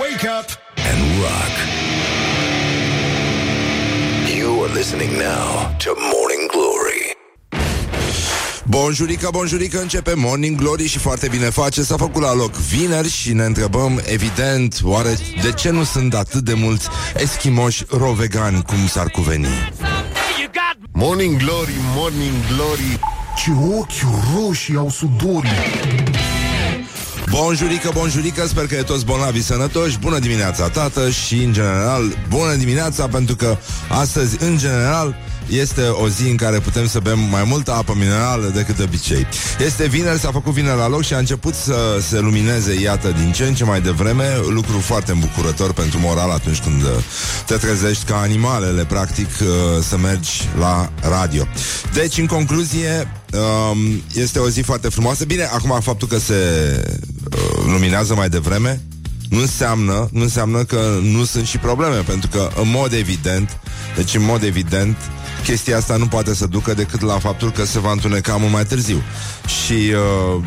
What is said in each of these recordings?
Wake up and rock. You are listening now to Morning Glory. Bonjurică, bonjurică, începe Morning Glory și foarte bine face. S-a făcut la loc vineri și ne întrebăm, evident, oare de ce nu sunt atât de mulți eschimoși rovegani cum s-ar cuveni? Morning Glory, Morning Glory Ce ochi roșii au sudorii Bonjurică, bonjurică, sper că e toți bolnavi sănătoși. Bună dimineața, tată Și, în general, bună dimineața Pentru că astăzi, în general este o zi în care putem să bem mai multă apă minerală decât de obicei. Este vineri, s-a făcut vineri la loc și a început să se lumineze, iată, din ce în ce mai devreme, lucru foarte îmbucurător pentru moral atunci când uh, te trezești ca animalele, practic, uh, să mergi la radio. Deci, în concluzie, um, este o zi foarte frumoasă. Bine, acum faptul că se uh, luminează mai devreme, nu înseamnă, nu înseamnă că nu sunt și probleme, pentru că în mod evident, deci în mod evident, chestia asta nu poate să ducă decât la faptul că se va întuneca mult mai târziu. Și uh,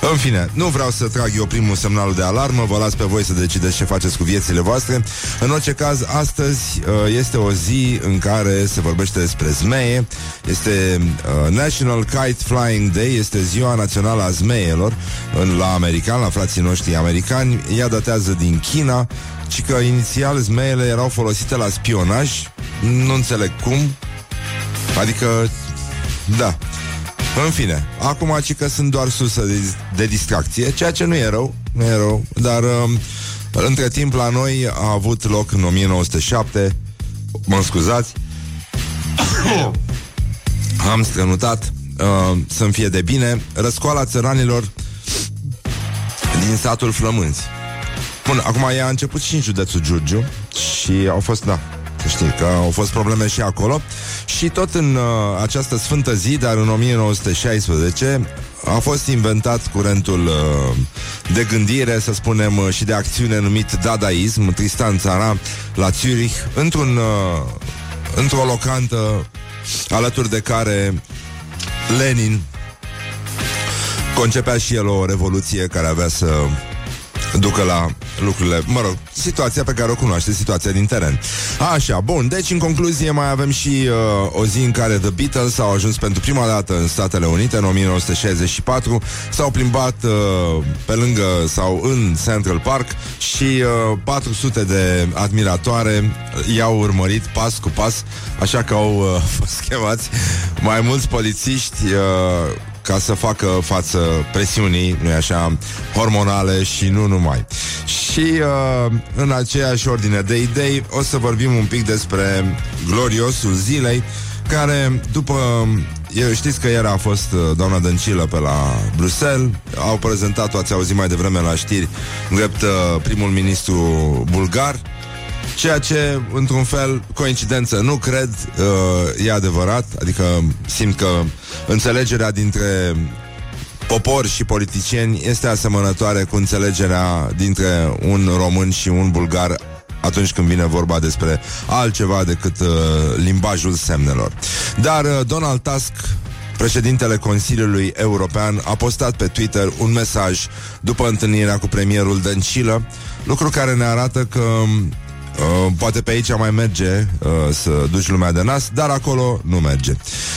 în fine, nu vreau să trag eu primul semnal de alarmă, vă las pe voi să decideți ce faceți cu viețile voastre. În orice caz, astăzi uh, este o zi în care se vorbește despre zmeie. Este uh, National Kite Flying Day, este ziua națională a zmeielor în, la american, la frații noștri americani. Ea datează din China, ci că inițial zmeile erau folosite la spionaj. Nu înțeleg cum. Adică, da. În fine, acum ci că sunt doar sursă de, de distracție, ceea ce nu e rău, nu e rău, dar um, între timp la noi a avut loc în 1907, mă scuzați, am strănutat uh, să-mi fie de bine, răscoala țăranilor din satul Flămânzi. Bun, acum ea a început și în județul Giurgiu și au fost, da, să știi că au fost probleme și acolo. Și tot în uh, această sfântă zi, dar în 1916, a fost inventat curentul uh, de gândire, să spunem, uh, și de acțiune numit dadaism, Tristan Țara, la Zurich, într-un, uh, într-o locantă alături de care Lenin concepea și el o revoluție care avea să ducă la lucrurile, mă rog, situația pe care o cunoaște, situația din teren. Așa, bun, deci în concluzie mai avem și uh, o zi în care The Beatles au ajuns pentru prima dată în Statele Unite în 1964, s-au plimbat uh, pe lângă sau în Central Park și uh, 400 de admiratoare i-au urmărit pas cu pas, așa că au uh, fost chemați mai mulți polițiști uh, ca să facă față presiunii, nu așa, hormonale și nu numai. Și uh, în aceeași ordine de idei o să vorbim un pic despre gloriosul zilei, care după eu știți că ieri a fost uh, doamna Dăncilă pe la Bruxelles Au prezentat-o, ați auzit mai devreme la știri Drept uh, primul ministru bulgar Ceea ce, într-un fel, coincidență, nu cred, uh, e adevărat. Adică simt că înțelegerea dintre popor și politicieni este asemănătoare cu înțelegerea dintre un român și un bulgar atunci când vine vorba despre altceva decât uh, limbajul semnelor. Dar uh, Donald Tusk Președintele Consiliului European a postat pe Twitter un mesaj după întâlnirea cu premierul Dăncilă, lucru care ne arată că Uh, poate pe aici mai merge uh, să duci lumea de nas, dar acolo nu merge.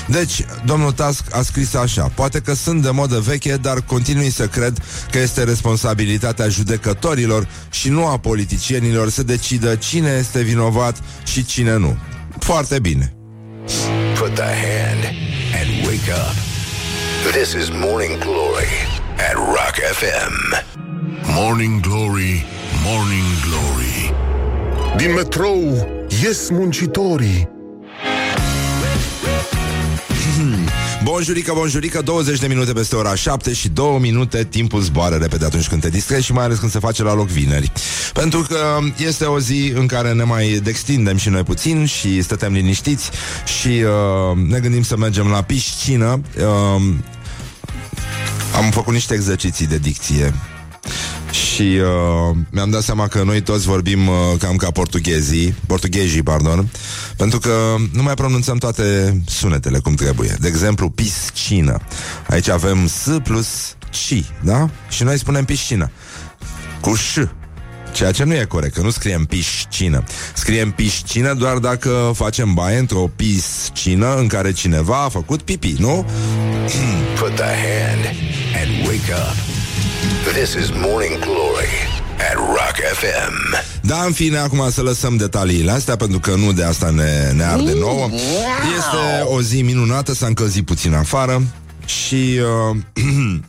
Deci, domnul Tusk a scris așa, poate că sunt de modă veche, dar continui să cred că este responsabilitatea judecătorilor și nu a politicienilor să decidă cine este vinovat și cine nu. Foarte bine. Put the hand and wake up. This is Morning Glory at Rock FM. Morning Glory, Morning Glory Din metrou ies muncitorii Bonjurică, bonjurică, 20 de minute peste ora 7 și 2 minute timpul zboară repede atunci când te distrezi și mai ales când se face la loc vineri. Pentru că este o zi în care ne mai dextindem și noi puțin și stătem liniștiți și uh, ne gândim să mergem la piscină. Uh, am făcut niște exerciții de dicție și uh, mi-am dat seama că noi toți vorbim uh, cam ca portughezii, portughezii, pardon, pentru că nu mai pronunțăm toate sunetele cum trebuie. De exemplu, piscină. Aici avem S plus C, da? Și noi spunem piscină. cu ș. Ceea ce nu e corect, că nu scriem piscină. Scriem piscină doar dacă facem baie într-o piscină în care cineva a făcut pipi, nu? Put the hand and wake up. This is Morning Glory at Rock FM. Da, în fine, acum să lăsăm detaliile astea Pentru că nu de asta ne, ne arde nouă. Este o zi minunată S-a încălzit puțin afară Și uh,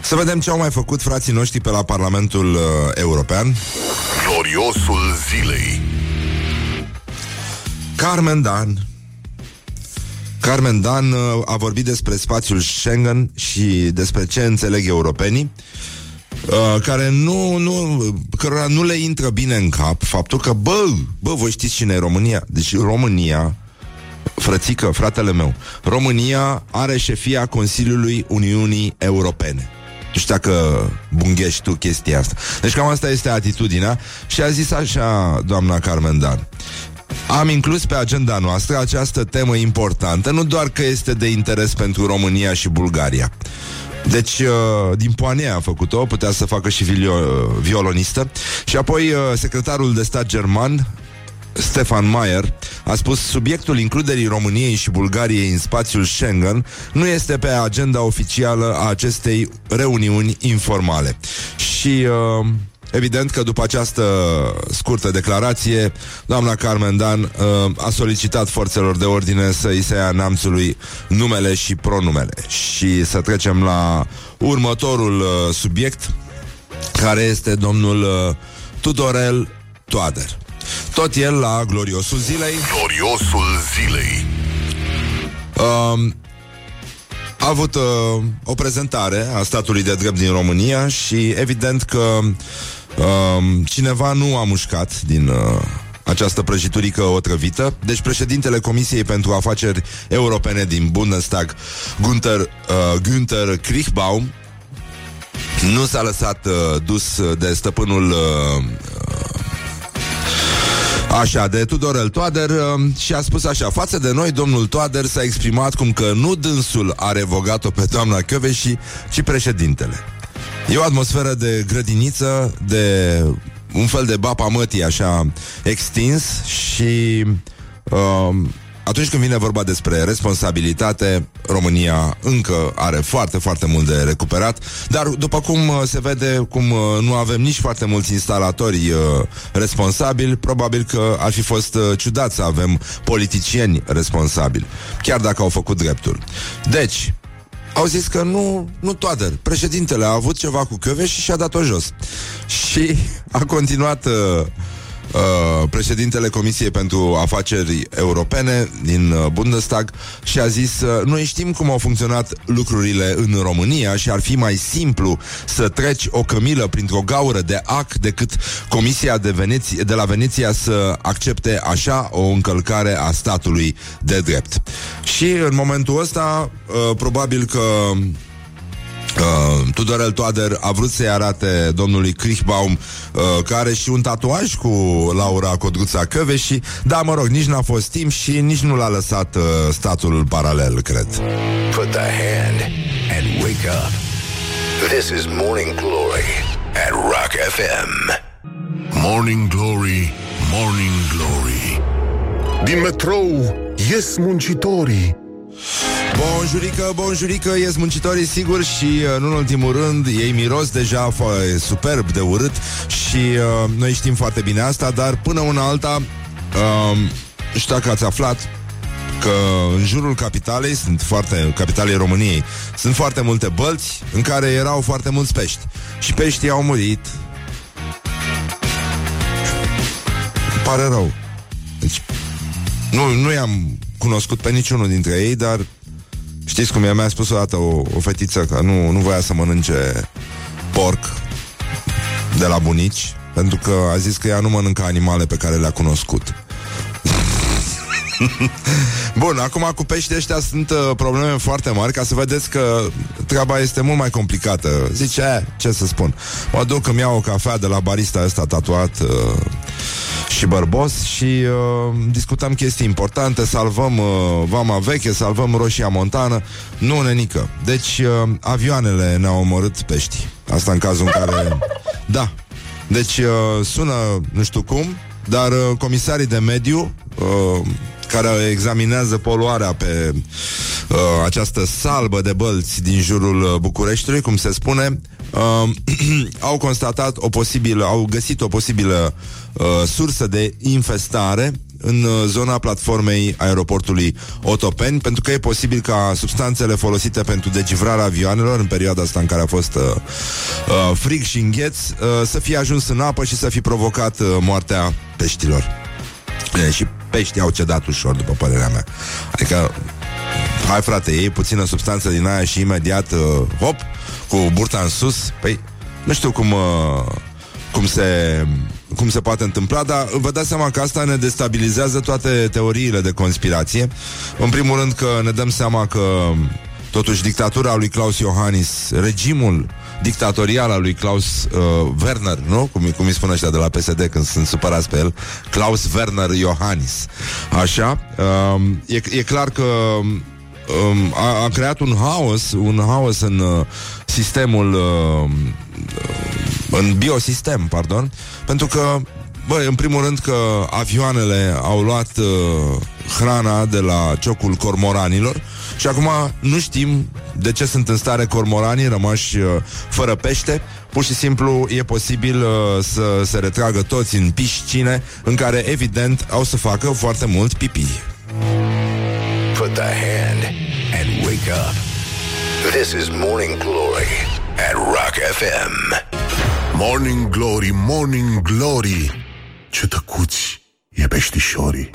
Să vedem ce au mai făcut frații noștri Pe la Parlamentul uh, European. Gloriosul zilei. Carmen Dan Carmen Dan uh, a vorbit despre spațiul Schengen și despre ce înțeleg europenii uh, care nu, nu, cărora nu le intră bine în cap faptul că, bă, bă, voi știți cine e România? Deci România, frățică, fratele meu, România are șefia Consiliului Uniunii Europene. Nu știu dacă bunghești tu chestia asta. Deci cam asta este atitudinea și a zis așa doamna Carmen Dan. Am inclus pe agenda noastră această temă importantă, nu doar că este de interes pentru România și Bulgaria. Deci, uh, din Poanea a făcut-o, putea să facă și vilio- violonistă. Și apoi, uh, secretarul de stat german, Stefan Mayer a spus subiectul includerii României și Bulgariei în spațiul Schengen nu este pe agenda oficială a acestei reuniuni informale. Și uh, evident că după această scurtă declarație, doamna Carmen Dan uh, a solicitat forțelor de ordine să îi se ia neamțului numele și pronumele. Și să trecem la următorul uh, subiect, care este domnul uh, Tudorel Toader. Tot el la gloriosul zilei. Gloriosul zilei Um, a avut uh, o prezentare a statului de drept din România și evident că um, cineva nu a mușcat din uh, această prăjiturică otrăvită. Deci președintele Comisiei pentru Afaceri Europene din Bundestag, Günther, uh, Günther Krichbaum, nu s-a lăsat uh, dus de stăpânul uh, Așa, de Tudorel Toader uh, și a spus așa, față de noi, domnul Toader s-a exprimat cum că nu dânsul a revogat-o pe doamna Căveși, ci președintele. E o atmosferă de grădiniță, de un fel de bapa mătii așa extins și uh, atunci când vine vorba despre responsabilitate, România încă are foarte, foarte mult de recuperat, dar după cum uh, se vede, cum uh, nu avem nici foarte mulți instalatori uh, responsabili, probabil că ar fi fost uh, ciudat să avem politicieni responsabili, chiar dacă au făcut dreptul. Deci, au zis că nu, nu Toader. Președintele a avut ceva cu Căveș și și-a dat-o jos. Și a continuat uh, uh, președintele Comisiei pentru Afaceri Europene din uh, Bundestag și a zis uh, noi știm cum au funcționat lucrurile în România și ar fi mai simplu să treci o cămilă printr-o gaură de ac decât Comisia de, Veneția, de la Veneția să accepte așa o încălcare a statului de drept. Și în momentul ăsta, uh, probabil că Uh, Tudorel Toader a vrut să-i arate domnului Krichbaum uh, că are și un tatuaj cu Laura Codruța Căveși Da, mă rog, nici n-a fost timp și nici nu l-a lăsat uh, statul paralel, cred Put the hand and wake up. This is Morning Glory at Rock FM. Morning Glory Morning Glory Din metrou ies muncitorii Bonjurică, bonjurică, ies muncitorii sigur și, uh, nu în ultimul rând, ei miros deja fă, superb de urât și uh, noi știm foarte bine asta, dar până una alta, uh, nu știu dacă ați aflat, că în jurul capitalei sunt foarte, capitalei României, sunt foarte multe bălți în care erau foarte mulți pești. Și peștii au murit. Îmi pare rău. Deci, nu, nu i-am cunoscut pe niciunul dintre ei, dar știți cum i-a mi-a spus odată o, o fetiță că nu, nu voia să mănânce porc de la bunici, pentru că a zis că ea nu mănâncă animale pe care le-a cunoscut. Bun, acum cu peștii ăștia sunt uh, probleme foarte mari Ca să vedeți că treaba este mult mai complicată. Zice, ce să spun? Mă duc, îmi iau o cafea de la barista ăsta tatuat uh, și bărbos și uh, discutăm chestii importante, salvăm uh, Vama Veche, salvăm Roșia Montană, nu nenică. Deci uh, avioanele ne-au omorât pești. Asta în cazul în care Da. Deci uh, sună nu știu cum, dar uh, comisarii de mediu uh, care examinează poluarea pe uh, această salbă de bălți din jurul uh, Bucureștiului, cum se spune, uh, au constatat o posibilă, au găsit o posibilă uh, sursă de infestare în uh, zona platformei aeroportului Otopeni, pentru că e posibil ca substanțele folosite pentru degivrarea avioanelor în perioada asta în care a fost uh, uh, frig și îngheț uh, să fie ajuns în apă și să fi provocat uh, moartea peștilor. E, și peștii au cedat ușor, după părerea mea. Adică, hai frate, iei puțină substanță din aia și imediat, uh, hop, cu burta în sus. Păi, nu știu cum, uh, cum se cum se poate întâmpla, dar vă dați seama că asta ne destabilizează toate teoriile de conspirație. În primul rând că ne dăm seama că totuși dictatura lui Klaus Iohannis, regimul dictatorial al lui Klaus uh, Werner, nu? Cum, cum îi spune ăștia de la PSD când sunt supărați pe el, Klaus Werner Iohannis. Așa, uh, e, e clar că um, a, a creat un haos, un haos în uh, sistemul uh, în biosistem, pardon, pentru că Băi, în primul rând că avioanele au luat uh, hrana de la ciocul cormoranilor și acum nu știm de ce sunt în stare cormoranii rămași uh, fără pește. Pur și simplu e posibil uh, să se retragă toți în piscine în care evident au să facă foarte mult pipi. Put the hand and wake up. This is Morning Glory at Rock FM. Morning Glory, Morning Glory Ce tăcuți e peștișorii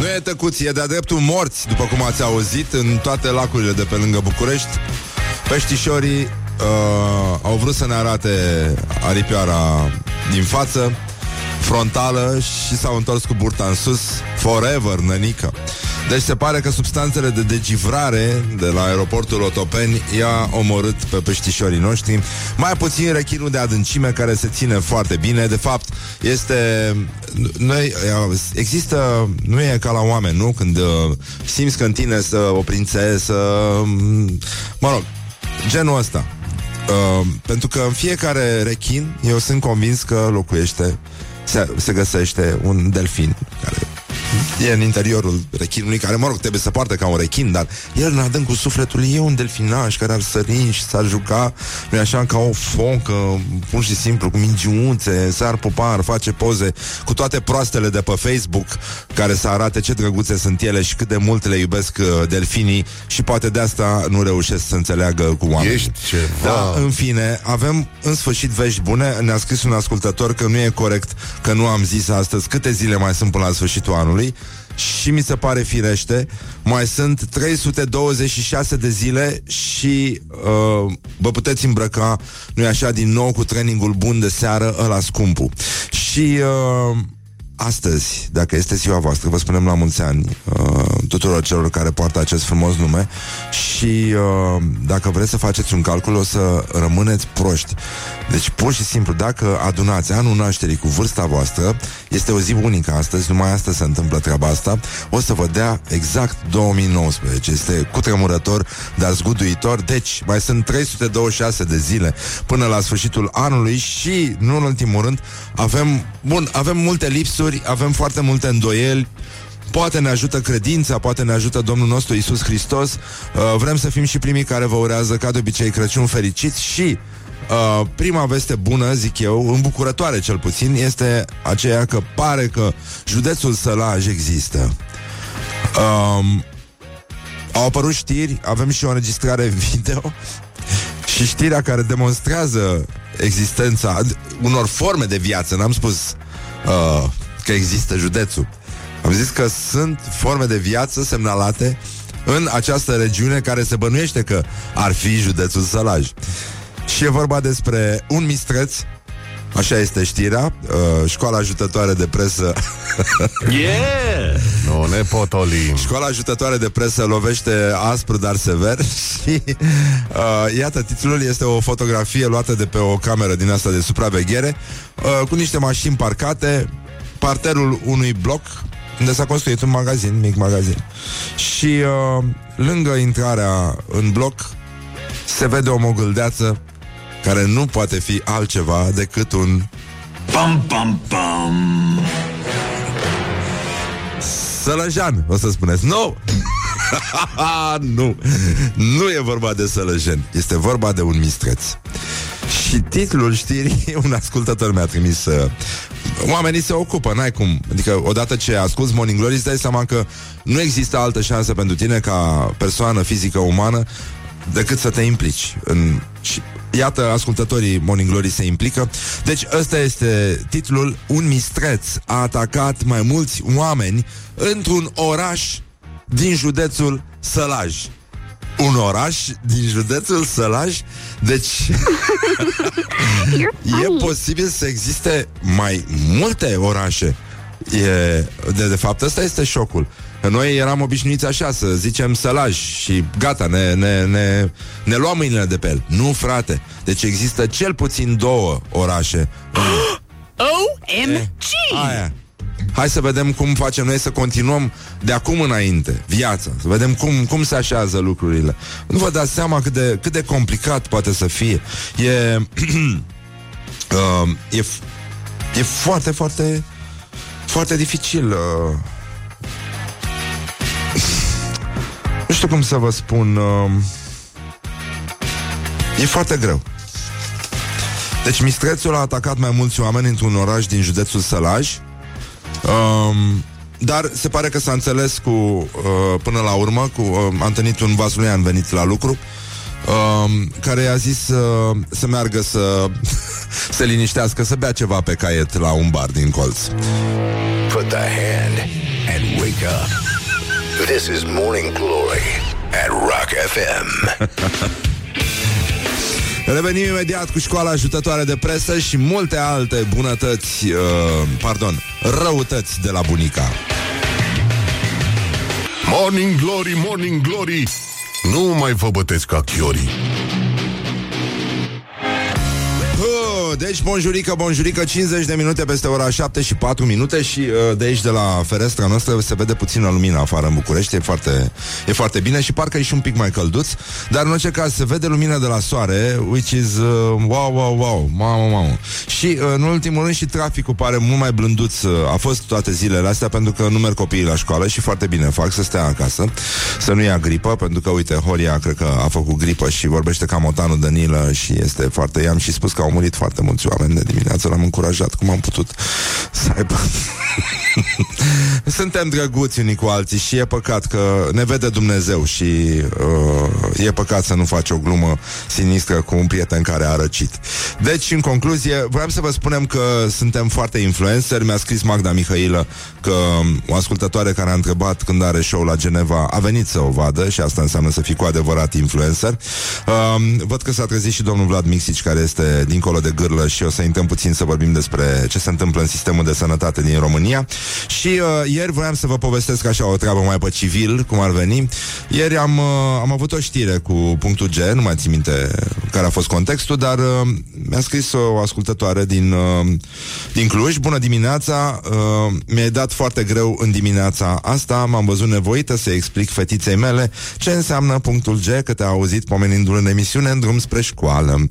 Nu e tăcuți, e de-a dreptul morți, după cum ați auzit, în toate lacurile de pe lângă București. Peștișorii uh, au vrut să ne arate aripioara din față, frontală și s-au întors cu burta în sus, forever, nănică. Deci se pare că substanțele de degivrare de la aeroportul Otopeni i-a omorât pe peștișorii noștri. Mai puțin rechinul de adâncime care se ține foarte bine. De fapt, este... Noi, există... Nu e ca la oameni, nu? Când uh, simți că în tine să o prințesă... Mă rog, genul ăsta. Uh, pentru că în fiecare rechin eu sunt convins că locuiește se, se găsește un delfin care E în interiorul rechinului, care, mă rog, trebuie să poartă ca un rechin, dar el în adâncul sufletului e un delfinaj care ar sări și s-ar juca, nu așa, ca o focă, pur și simplu, cu mingiunțe, s-ar pupa, ar face poze cu toate proastele de pe Facebook, care să arate ce drăguțe sunt ele și cât de mult le iubesc uh, delfinii și poate de asta nu reușesc să înțeleagă cu oameni. Ești ceva Da, în fine, avem în sfârșit vești bune. Ne-a scris un ascultător că nu e corect că nu am zis astăzi câte zile mai sunt până la sfârșitul anului și mi se pare firește, mai sunt 326 de zile și uh, vă puteți îmbrăca, nu-i așa, din nou cu trainingul bun de seară, ăla scumpul. Și uh, astăzi, dacă este ziua voastră, vă spunem la mulți ani uh, tuturor celor care poartă acest frumos nume și uh, dacă vreți să faceți un calcul, o să rămâneți proști. Deci, pur și simplu, dacă adunați anul nașterii cu vârsta voastră, este o zi unică astăzi, numai asta se întâmplă treaba asta, o să vă dea exact 2019. Este cutremurător, dar zguduitor. Deci, mai sunt 326 de zile până la sfârșitul anului și, nu în ultimul rând, avem, bun, avem multe lipsuri, avem foarte multe îndoieli, Poate ne ajută credința, poate ne ajută Domnul nostru Isus Hristos. Uh, vrem să fim și primii care vă urează, ca de obicei, Crăciun fericit și Uh, prima veste bună, zic eu, îmbucurătoare cel puțin, este aceea că pare că județul Sălaj există. Um, au apărut știri, avem și o înregistrare video și știrea care demonstrează existența unor forme de viață. N-am spus uh, că există județul. Am zis că sunt forme de viață semnalate în această regiune care se bănuiește că ar fi județul Sălaj. Și e vorba despre un mistreț Așa este știrea uh, Școala ajutătoare de presă Yeah! Nu ne potolim Școala ajutătoare de presă lovește aspru, dar sever Și uh, iată, titlul este o fotografie luată de pe o cameră din asta de supraveghere uh, Cu niște mașini parcate Parterul unui bloc unde s-a construit un magazin, mic magazin. Și uh, lângă intrarea în bloc se vede o mogâldeață care nu poate fi altceva decât un Pam, pam, pam. Sălăjan, o să spuneți. Nu! nu, nu e vorba de sălăjen, este vorba de un mistreț. Și titlul știrii, un ascultător mi-a trimis uh, Oamenii se ocupă, n-ai cum Adică odată ce asculti Morning Glory Îți dai seama că nu există altă șansă pentru tine Ca persoană fizică umană Decât să te implici în... Și Iată, ascultătorii Morning Glory se implică. Deci ăsta este titlul Un mistreț a atacat mai mulți oameni într-un oraș din județul Sălaj. Un oraș din județul Sălaj? Deci e posibil să existe mai multe orașe. E, de, de fapt, ăsta este șocul. Noi eram obișnuiți așa, să zicem sălaj și gata, ne, ne, ne, ne luăm mâinile de pe el. Nu, frate. Deci există cel puțin două orașe. OMG! Aia. Hai să vedem cum facem noi să continuăm de acum înainte viața, să vedem cum, cum se așează lucrurile. Nu vă dați seama cât de, cât de complicat poate să fie. E, uh, e, e foarte, foarte, foarte dificil. Uh, nu știu cum să vă spun. Uh, e foarte greu. Deci mistrețul a atacat mai mulți oameni într-un oraș din județul Sălaj Um, dar se pare că s-a înțeles cu uh, până la urmă, cu, uh, a întâlnit un vasulian venit la lucru, uh, care i-a zis uh, să meargă să se liniștească, să bea ceva pe caiet la un bar din colț. Put the hand and wake up. This is Morning Glory at Rock FM. Revenim imediat cu școala ajutătoare de presă și multe alte bunătăți, uh, pardon, răutăți de la bunica. Morning Glory, Morning Glory Nu mai vă bătesc ca chiorii deci, bonjurică, bonjurică, 50 de minute peste ora 7 și 4 minute și uh, de aici, de la ferestra noastră, se vede puțină lumină afară în București, e foarte, e foarte bine și parcă e și un pic mai călduț, dar în orice caz se vede lumină de la soare, which is uh, wow, wow, wow, mamă, mamă. Și uh, în ultimul rând și traficul pare mult mai blânduț, uh, a fost toate zilele astea pentru că nu merg copiii la școală și foarte bine fac să stea acasă, să nu ia gripă, pentru că, uite, Horia cred că a făcut gripă și vorbește ca motanul Danilă și este foarte, i-am și spus că au murit foarte mulți oameni de dimineață, l-am încurajat cum am putut să aibă. Suntem drăguți unii cu alții și e păcat că ne vede Dumnezeu și uh, e păcat să nu faci o glumă sinistră cu un prieten care a răcit. Deci, în concluzie, vreau să vă spunem că suntem foarte influencer. Mi-a scris Magda Mihailă că o ascultătoare care a întrebat când are show la Geneva a venit să o vadă și asta înseamnă să fii cu adevărat influencer. Uh, văd că s-a trezit și domnul Vlad Mixici care este dincolo de gârlă și o să intrăm puțin să vorbim despre ce se întâmplă în sistemul de sănătate din România. Și uh, ieri voiam să vă povestesc așa o treabă mai pe civil, cum ar veni. Ieri am, uh, am avut o știre cu punctul G, nu mai țin minte care a fost contextul, dar uh, mi-a scris o ascultătoare din, uh, din Cluj. Bună dimineața! Uh, mi-ai dat foarte greu în dimineața asta, m-am văzut nevoită să explic fetiței mele ce înseamnă punctul G, că te-a auzit pomenindu-l în emisiune în drum spre școală.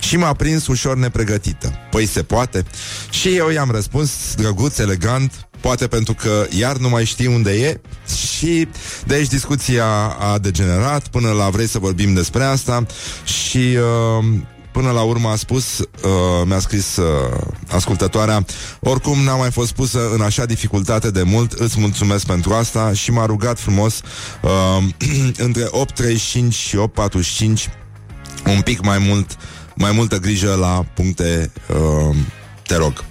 Și m-a prins ușor nepregătită. Păi se poate? Și eu i-am răspuns drăguț, elegant, poate pentru că iar nu mai știi unde e și de aici discuția a degenerat până la vrei să vorbim despre asta și uh, până la urmă a spus, uh, mi-a scris uh, ascultătoarea, oricum n-a mai fost pusă în așa dificultate de mult, îți mulțumesc pentru asta și m-a rugat frumos uh, între 8.35 și 8.45 un pic mai mult mai multă grijă la puncte uh, te rog.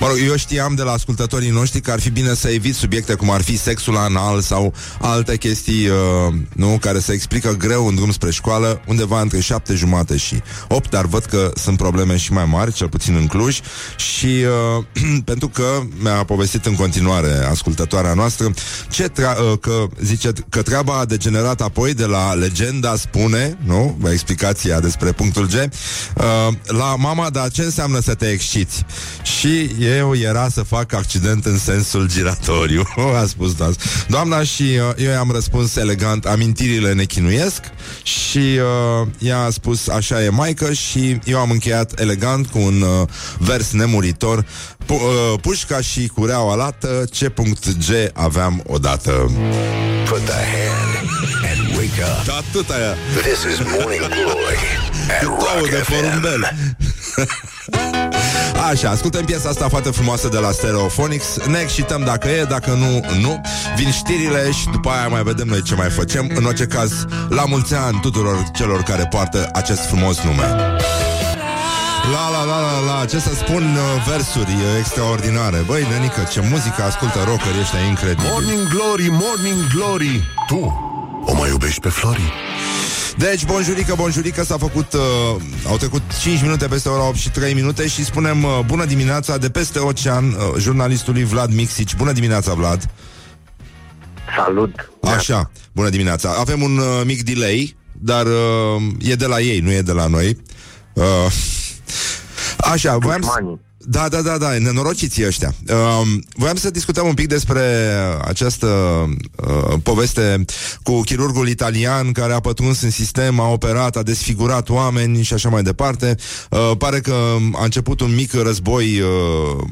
Mă rog, eu știam de la ascultătorii noștri că ar fi bine să evit subiecte cum ar fi sexul anal sau alte chestii, uh, nu, care se explică greu în drum spre școală, undeva între șapte jumate și opt, dar văd că sunt probleme și mai mari, cel puțin în Cluj, și uh, pentru că mi-a povestit în continuare ascultătoarea noastră ce tra- uh, că zice că treaba a degenerat apoi de la legenda spune, nu, explicația despre punctul G, uh, la mama, dar ce înseamnă să te exciți? Și eu era să fac accident în sensul giratoriu, a spus doamna. Doamna și uh, eu i-am răspuns elegant, amintirile ne chinuiesc și uh, ea a spus așa e maică și eu am încheiat elegant cu un uh, vers nemuritor, Pu- uh, pușca și cureaua lată, ce punct G aveam odată. Put the hand and wake up. Da, atâta aia. This is Morning Glory at Două Rock de FM. porumbel. Așa, ascultăm piesa asta foarte frumoasă de la Stereophonics. Ne excităm dacă e, dacă nu, nu. Vin știrile și după aia mai vedem noi ce mai facem În orice caz, la mulți ani tuturor celor care poartă acest frumos nume. La la la la la, ce să spun uh, versuri uh, extraordinare. Băi, nenică, ce muzică ascultă rockerii ăștia incredibil. Morning Glory, Morning Glory. Tu o mai iubești pe Flori? Deci, bonjurică, bonjurică, s-a făcut, uh, au trecut 5 minute peste ora 8 și 3 minute și spunem uh, bună dimineața de peste ocean uh, jurnalistului Vlad Mixici. Bună dimineața, Vlad! Salut! Așa, bună dimineața. Avem un uh, mic delay, dar uh, e de la ei, nu e de la noi. Uh, așa, voiam să... Dușmanii. Da, da, da, da, nenorociții ăștia. Uh, voiam să discutăm un pic despre această uh, poveste cu chirurgul italian care a pătruns în sistem, a operat, a desfigurat oameni și așa mai departe. Uh, pare că a început un mic război uh,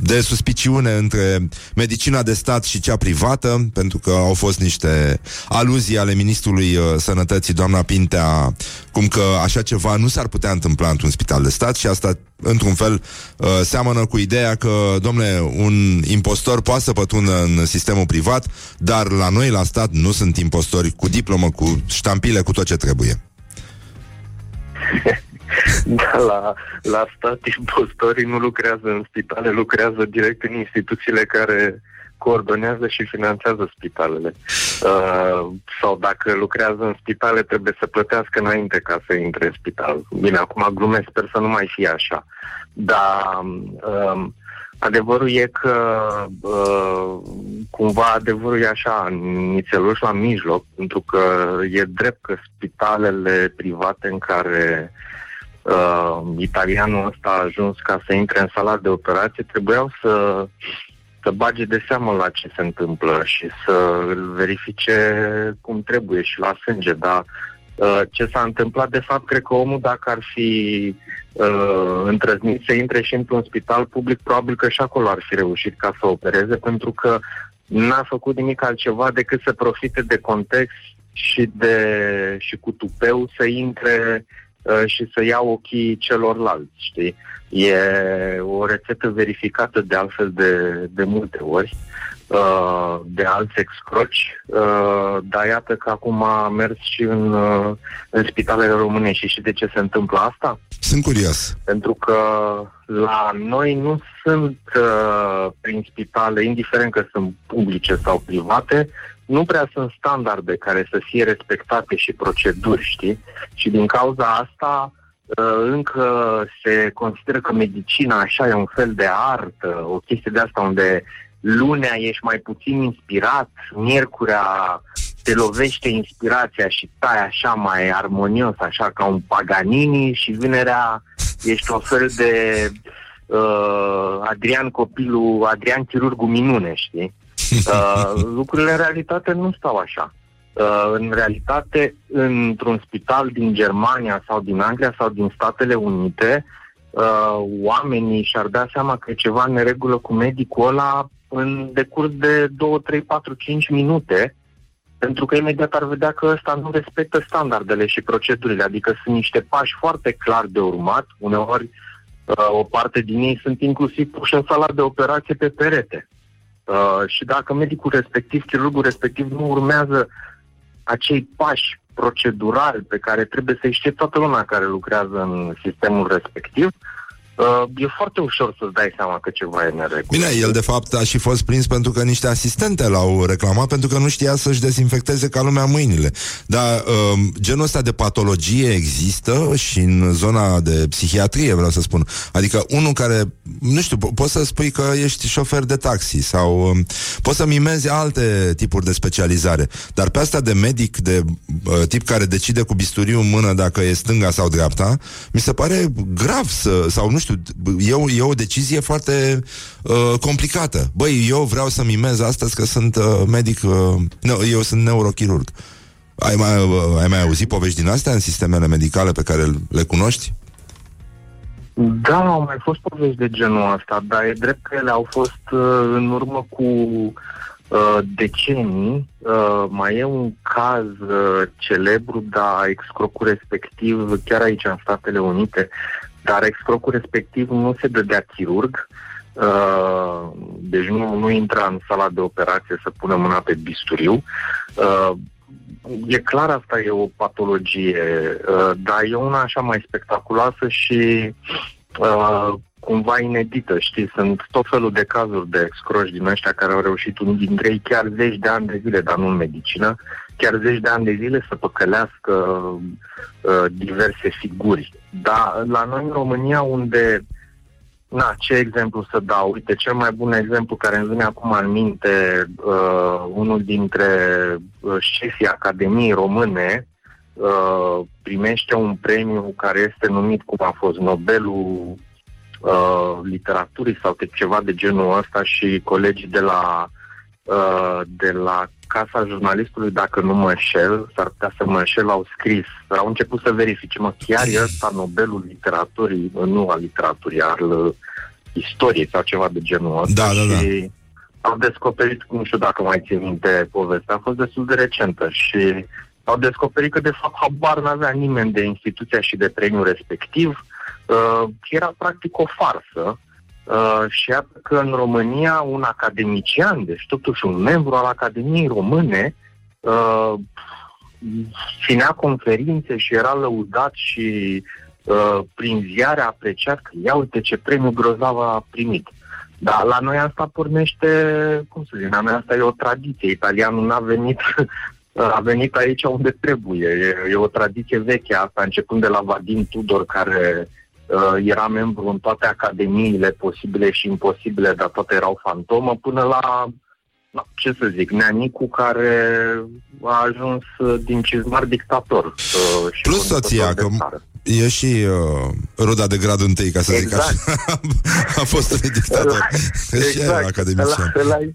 de suspiciune între medicina de stat și cea privată, pentru că au fost niște aluzii ale ministrului uh, sănătății, doamna Pintea, cum că așa ceva nu s-ar putea întâmpla într-un spital de stat și asta, într-un fel, uh, seamănă cu ideea că, domnule, un impostor poate să pătrundă în sistemul privat, dar la noi, la stat, nu sunt impostori cu diplomă, cu ștampile, cu tot ce trebuie. Da, la, la stat impostorii nu lucrează în spitale, lucrează direct în instituțiile care coordonează și finanțează spitalele. Uh, sau dacă lucrează în spitale, trebuie să plătească înainte ca să intre în spital. Bine, acum glumesc, sper să nu mai fie așa. Dar um, adevărul e că uh, cumva adevărul e așa, nițeluș la mijloc, pentru că e drept că spitalele private în care uh, italianul ăsta a ajuns ca să intre în sala de operație, trebuiau să, să bage de seamă la ce se întâmplă și să îl verifice cum trebuie și la sânge, dar uh, ce s-a întâmplat, de fapt, cred că omul, dacă ar fi uh, îndrăznit să intre și într-un spital public, probabil că și acolo ar fi reușit ca să opereze, pentru că n-a făcut nimic altceva decât să profite de context și, de, și cu tupeu să intre uh, și să ia ochii celorlalți, știi? E o rețetă verificată de altfel de, de multe ori uh, de alți excroci, uh, dar iată că acum a mers și în, uh, în spitalele românești. Și știi de ce se întâmplă asta? Sunt curios. Pentru că la noi nu sunt uh, prin spitale, indiferent că sunt publice sau private, nu prea sunt standarde care să fie respectate și proceduri, știi? Și din cauza asta uh, încă se consideră că medicina așa e un fel de artă, o chestie de asta unde lunea ești mai puțin inspirat, miercurea te lovește inspirația și tai așa mai armonios, așa ca un Paganini și vinerea ești un fel de uh, Adrian copilul, Adrian chirurgul minune, știi? Uh, lucrurile în realitate nu stau așa. Uh, în realitate, într-un spital din Germania sau din Anglia sau din Statele Unite, uh, oamenii și-ar da seama că e ceva în neregulă cu medicul ăla în decurs de 2, 3, 4, 5 minute, pentru că imediat ar vedea că ăsta nu respectă standardele și procedurile, adică sunt niște pași foarte clar de urmat, uneori uh, o parte din ei sunt inclusiv puși în sala de operație pe perete. Uh, și dacă medicul respectiv, chirurgul respectiv nu urmează acei pași procedurali pe care trebuie să știe toată lumea care lucrează în sistemul respectiv, uh, e foarte ușor să-ți dai seama că ceva e neregulă. Bine, el de fapt a și fost prins pentru că niște asistente l-au reclamat pentru că nu știa să-și dezinfecteze ca lumea mâinile. Dar um, genul ăsta de patologie există și în zona de psihiatrie, vreau să spun. Adică unul care, nu știu, po- poți să spui că ești șofer de taxi sau um, poți să mimezi alte tipuri de specializare. Dar pe asta de medic, de uh, tip care decide cu bisturiu în mână dacă e stânga sau dreapta, mi se pare grav să, sau nu știu, știu, e o, e o decizie foarte uh, complicată. Băi, eu vreau să mimez astăzi că sunt uh, medic, uh, nu, eu sunt neurochirurg. Ai mai, uh, ai mai auzit povești din astea în sistemele medicale pe care le cunoști? Da, au mai fost povești de genul ăsta, dar e drept că ele au fost uh, în urmă cu uh, decenii. Uh, mai e un caz uh, celebru, dar excrocul respectiv, chiar aici în Statele Unite, dar excrocul respectiv nu se dădea chirurg, uh, deci nu, nu intra în sala de operație să pună mâna pe bisturiu. Uh, e clar asta e o patologie, uh, dar e una așa mai spectaculoasă și uh, cumva inedită, știi? Sunt tot felul de cazuri de excroși din ăștia care au reușit unii dintre ei chiar zeci de ani de zile, dar nu în medicină, chiar zeci de ani de zile să păcălească uh, diverse figuri. Dar la noi în România, unde Na, ce exemplu să dau? Uite, cel mai bun exemplu care îmi vine acum în minte, uh, unul dintre uh, șefii Academiei Române uh, primește un premiu care este numit cum a fost Nobelul uh, literaturii sau de ceva de genul ăsta și colegii de la uh, de la Casa Jurnalistului, dacă nu mă înșel, s-ar putea să mă înșel, au scris, au început să verifice, mă, chiar e ăsta Nobelul literaturii, nu al literaturii, al uh, istoriei sau ceva de genul ăsta. Da, da, da. și au descoperit, nu știu dacă mai țin minte povestea, a fost destul de recentă și au descoperit că de fapt habar n-avea nimeni de instituția și de premiul respectiv, uh, era practic o farsă Uh, și iată că în România un academician, deci totuși un membru al Academiei Române, uh, ținea conferințe și era lăudat și uh, prin ziare apreciat că ia uite ce premiu grozav a primit. Dar la noi asta pornește, cum să zic, la noi asta e o tradiție. Italianul n-a venit, a venit aici unde trebuie. E, e o tradiție veche asta, începând de la Vadim Tudor, care uh, era membru în toate academiile posibile și imposibile, dar toate erau fantomă, până la, na, ce să zic, neanicu care a ajuns uh, din cizmar dictator. Uh, și Plus soția, că e și uh, ruda de gradul întâi, ca să exact. zic așa. a fost un dictator. Exact. Și era academician. Ăla, ăla, e-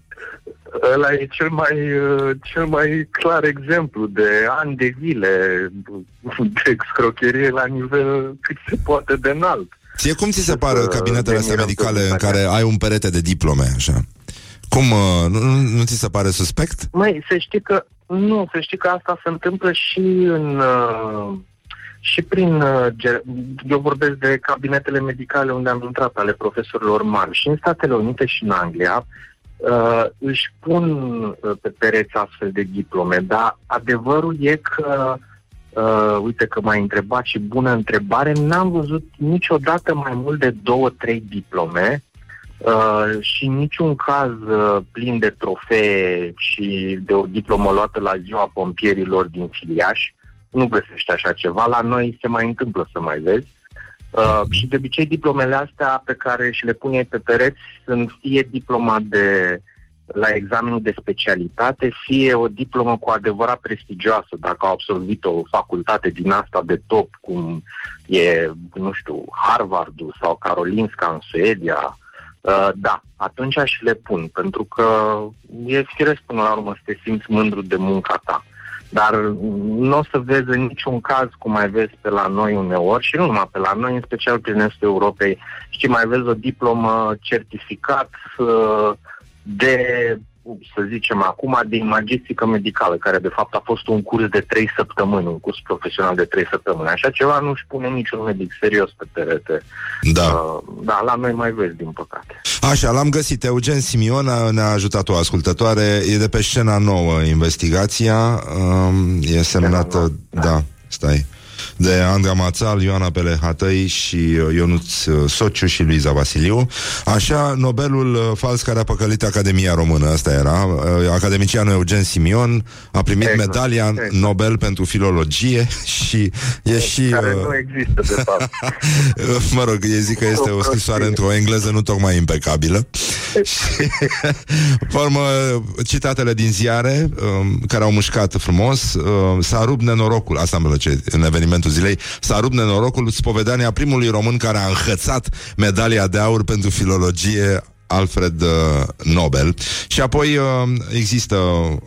ăla e cel mai, uh, cel mai clar exemplu de ani de zile de excrocherie la nivel cât se poate de înalt. Ție cum ți se par Uh, cabinetele astea venirea medicale în publicitatea. care ai un perete de diplome, așa? Cum, uh, nu, nu, nu ți se pare suspect? Măi, să știi că nu, să știi că asta se întâmplă și în uh, și prin uh, ge- eu vorbesc de cabinetele medicale unde am intrat ale profesorilor mari și în Statele Unite și în Anglia uh, își pun uh, pe pereți astfel de diplome, dar adevărul e că Uh, uite că m-ai întrebat și bună întrebare, n-am văzut niciodată mai mult de două, trei diplome Uh, și în niciun caz uh, plin de trofee și de o diplomă luată la ziua pompierilor din Filiaș. Nu găsești așa ceva. La noi se mai întâmplă să mai vezi. Uh, și de obicei diplomele astea pe care și le pune pe pereți sunt fie diploma de la examenul de specialitate, fie o diplomă cu adevărat prestigioasă, dacă au absolvit o facultate din asta de top, cum e, nu știu, Harvardul sau Karolinska în Suedia, Uh, da, atunci aș le pun, pentru că e firesc până la urmă să te simți mândru de munca ta. Dar nu o să vezi în niciun caz, cum mai vezi pe la noi uneori, și nu numai pe la noi, în special prin estul Europei, știi, mai vezi o diplomă certificat uh, de, să zicem acum, de imagistică medicală, care de fapt a fost un curs de trei săptămâni, un curs profesional de trei săptămâni. Așa ceva nu își pune niciun medic serios pe perete. Da. Uh, da, la noi mai vezi, din păcate. Așa, l-am găsit. Eugen Simion a- ne-a ajutat o ascultătoare. E de pe scena nouă investigația. Um, e semnată, nouă, da, stai, de Andra Mațal, Ioana Pelehatăi și uh, Ionuț uh, Sociu și Luiza Vasiliu. Așa, Nobelul uh, fals care a păcălit Academia Română, asta era. Uh, Academicianul Eugen Simion a primit Exact, medalia exact. Nobel pentru filologie și e și... care uh, nu există, de fapt. mă rog, e zic că este o scrisoare într-o engleză nu tocmai impecabilă. și, pe urmă, citatele din ziare, um, care au mușcat frumos, um, s-a rupt nenorocul, asta îmi plăce în evenimentul zilei, s-a rupt nenorocul spovedania primului român care a înhățat medalia de aur pentru filologie Alfred uh, Nobel. Și apoi uh, există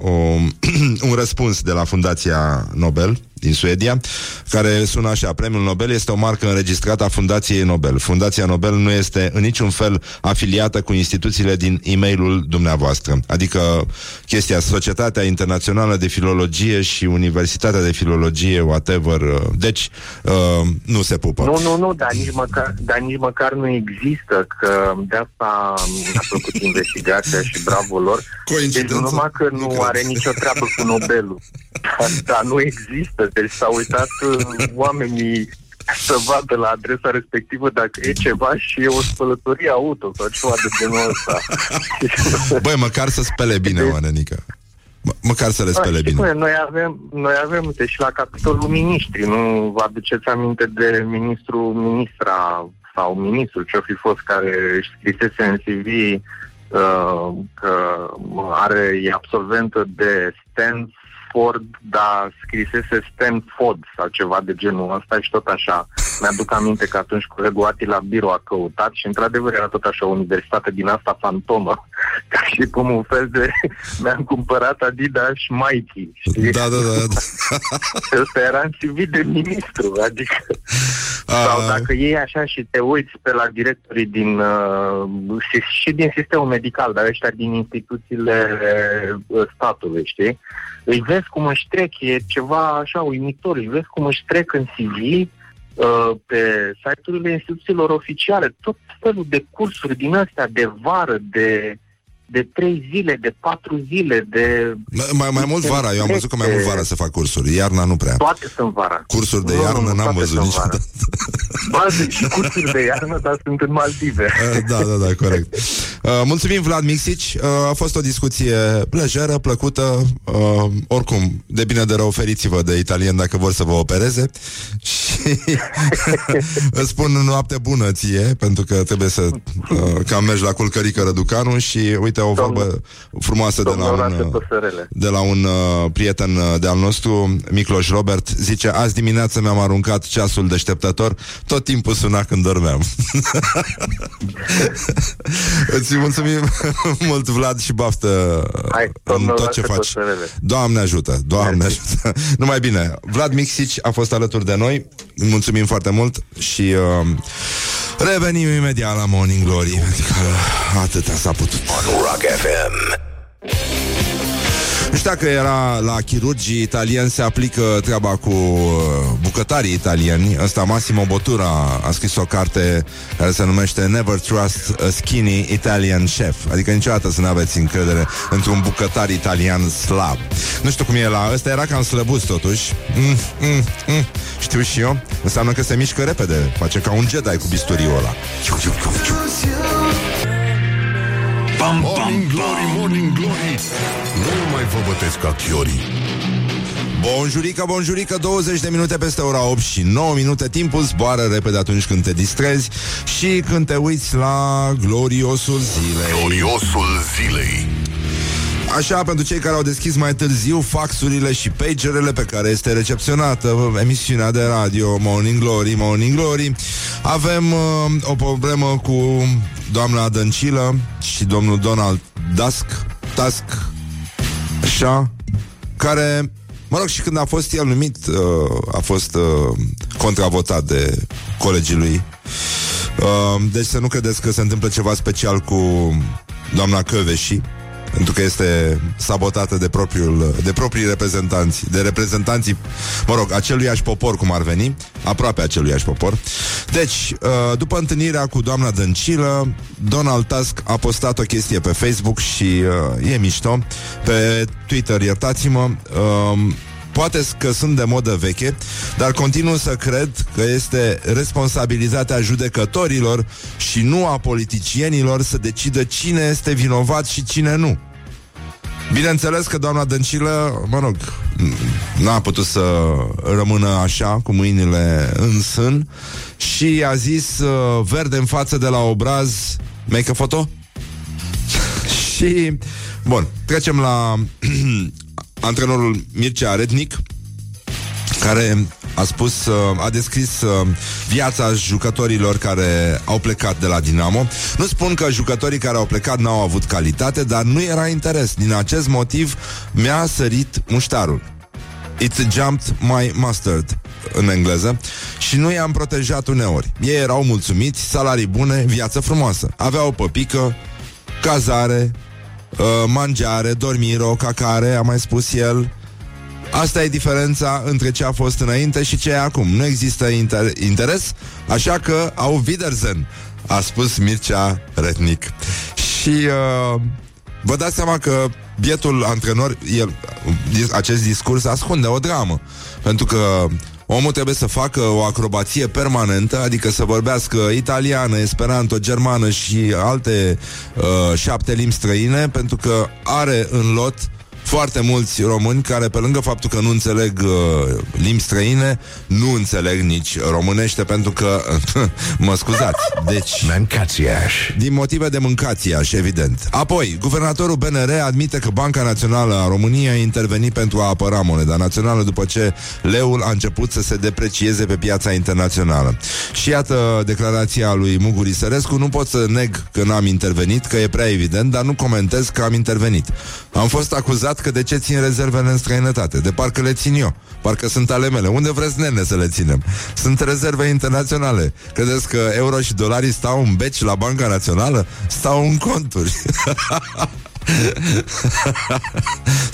o, un răspuns de la Fundația Nobel din Suedia, care sună așa, Premiul Nobel este o marcă înregistrată a Fundației Nobel. Fundația Nobel nu este în niciun fel afiliată cu instituțiile din e mailul dumneavoastră. Adică chestia Societatea Internațională de Filologie și Universitatea de Filologie, whatever. uh, Deci, uh, nu se pupă. Nu, nu, nu, dar nici măcar, dar nici măcar nu există, că de asta a făcut investigația și bravo lor. Deci Coincidență? nu numai că Nu nu cred. are nicio treabă cu Nobelul, dar, dar nu există. Deci s-au uitat uh, oamenii să vadă la adresa respectivă dacă e ceva și e o spălătorie auto sau ceva de genul ăsta. Băi, măcar să spele bine, Oanenică. M- măcar să le spele Da, știi cum bine. e? noi avem, noi avem, uite, și la capitolul ministri, nu vă aduceți aminte de ministru, ministra sau ministrul ce-o fi fost care își scrisese în CV uh, că are, e absolventă de Stanford, dar scrisese Stanford sau ceva de genul ăsta și tot așa. Mi-aduc aminte că atunci colegul Atila Biro a căutat și într-adevăr era tot așa o universitate din asta fantomă, ca și cum un fel de mi-am cumpărat Adidas Mikey, știi? Da, da, da. da. Ăsta era în CV de ministru, adică... Sau A, dacă iei așa și te uiți pe la directorii din uh, și, și din sistemul medical, dar ăștia din instituțiile uh, statului, știi? Îi vezi cum își trec, e ceva așa uimitor, îi vezi cum își trec în CV uh, pe site-urile instituțiilor oficiale tot felul de cursuri din astea de vară, de de trei zile, de patru zile, de mai, mai mult vara, eu am văzut că mai mult vara se fac cursuri. Iarna nu prea. toate sunt vara. Cursuri de Nu, iarnă nu, n-am toate văzut sunt vară. niciodată. Ba, sunt și cursuri de iarnă, dar sunt în Maldive. Uh, Da, da, da, corect. Uh, mulțumim, Vlad Mixici. Uh, a fost o discuție plăjeră, plăcută. Uh, oricum, de bine de rău, feriți-vă de italien dacă vor să vă opereze. Și îți spun noapte bună ție, pentru că trebuie să uh, cam mergi la culcărică Răducanu și uite o vorbă Domnul- frumoasă de la Domnul un... Orașe uh, Păsărele. de la un uh, prieten uh, de-al nostru, Micloș Robert, zice, azi dimineață mi-am aruncat ceasul deșteptător, tot timpul suna când dormeam. Îți mulțumim mult, Vlad, și baftă Hai, în domnul tot ce Orașe faci. Păsărele. Doamne ajută, Doamne Mersi. ajută. Numai bine. Vlad Mixici a fost alături de noi. Îi Mulțumim foarte mult și uh, revenim imediat la Morning Glory. Adică atâta s-a putut. Rock FM. Nu știu dacă era la chirurgii italieni se aplică treaba cu uh, bucătarii italieni. Ăsta Massimo Bottura a scris o carte care se numește Never Trust a Skinny Italian Chef. Adică niciodată să nu aveți încredere într-un bucătar italian slab. Nu știu cum e la ăsta, era cam slăbuț totuși. Mm, mm, mm. Știu și eu. Înseamnă că se mișcă repede. Face ca un Jedi cu bisturiul ăla. Pam, pam, Morning Glory, Morning Glory. Nu mai vă bătesc ca chiorii. Bonjurică, bonjurică, 20 de minute peste ora 8 și 9 minute. Timpul zboară repede atunci când te distrezi Și când te uiți la gloriosul zilei. Gloriosul zilei Așa, pentru cei care au deschis mai târziu faxurile și pagerele pe care este recepționată emisiunea de radio Morning Glory, Morning Glory, avem uh, o problemă cu doamna Dăncilă și domnul Donald Dusk, Tusk, așa, care, mă rog, și când a fost el numit, uh, a fost uh, contravotat de colegii lui. Uh, deci să nu credeți că se întâmplă ceva special cu doamna Căveși, pentru că este sabotată de propriul, de proprii reprezentanți, de reprezentanții, mă rog, aceluiași popor, cum ar veni, aproape aceluiași popor. Deci, uh, după întâlnirea cu doamna Dăncilă, Donald Tusk a postat o chestie pe Facebook și uh, e mișto, pe Twitter, iertați-mă, uh, Poate că sunt de modă veche, dar continuu să cred că este responsabilitatea judecătorilor și nu a politicienilor să decidă cine este vinovat și cine nu. Bineînțeles că doamna Dăncilă, mă rog, n-a putut să rămână așa, cu mâinile în sân și a zis uh, verde în față de la obraz, make a foto? Și, bun, trecem la antrenorul Mircea Rednic, care a spus, uh, a descris uh, viața jucătorilor care au plecat de la Dinamo. Nu spun că jucătorii care au plecat n-au avut calitate, dar nu era interes. Din acest motiv mi-a sărit muștarul. It jumped my mustard în engleză și nu i-am protejat uneori. Ei erau mulțumiți, salarii bune, viață frumoasă. Aveau păpică, cazare, uh, mangiare, dormiro, cacare, a mai spus el, Asta e diferența între ce a fost înainte și ce e acum. Nu există inter- interes, așa că au Wiedersen, a spus Mircea Retnic. Și uh, vă dați seama că bietul antrenor, el, acest discurs ascunde o dramă. Pentru că Omul trebuie să facă o acrobație permanentă, adică să vorbească italiană, esperanto, germană și alte uh, șapte limbi străine, pentru că are în lot foarte mulți români care, pe lângă faptul că nu înțeleg uh, limbi străine, nu înțeleg nici românește, pentru că, mă scuzați, deci... Mâncațiaș. Din motive de mâncațiaș, evident. Apoi, guvernatorul BNR admite că Banca Națională a României a intervenit pentru a apăra moneda națională după ce leul a început să se deprecieze pe piața internațională. Și iată declarația lui Muguri Sărescu, nu pot să neg că n-am intervenit, că e prea evident, dar nu comentez că am intervenit. Am fost acuzat că de ce țin rezervele în străinătate. De parcă le țin eu. Parcă sunt ale mele. Unde vreți, nene, să le ținem? Sunt rezerve internaționale. Credeți că euro și dolarii stau în beci la Banca Națională? Stau în conturi.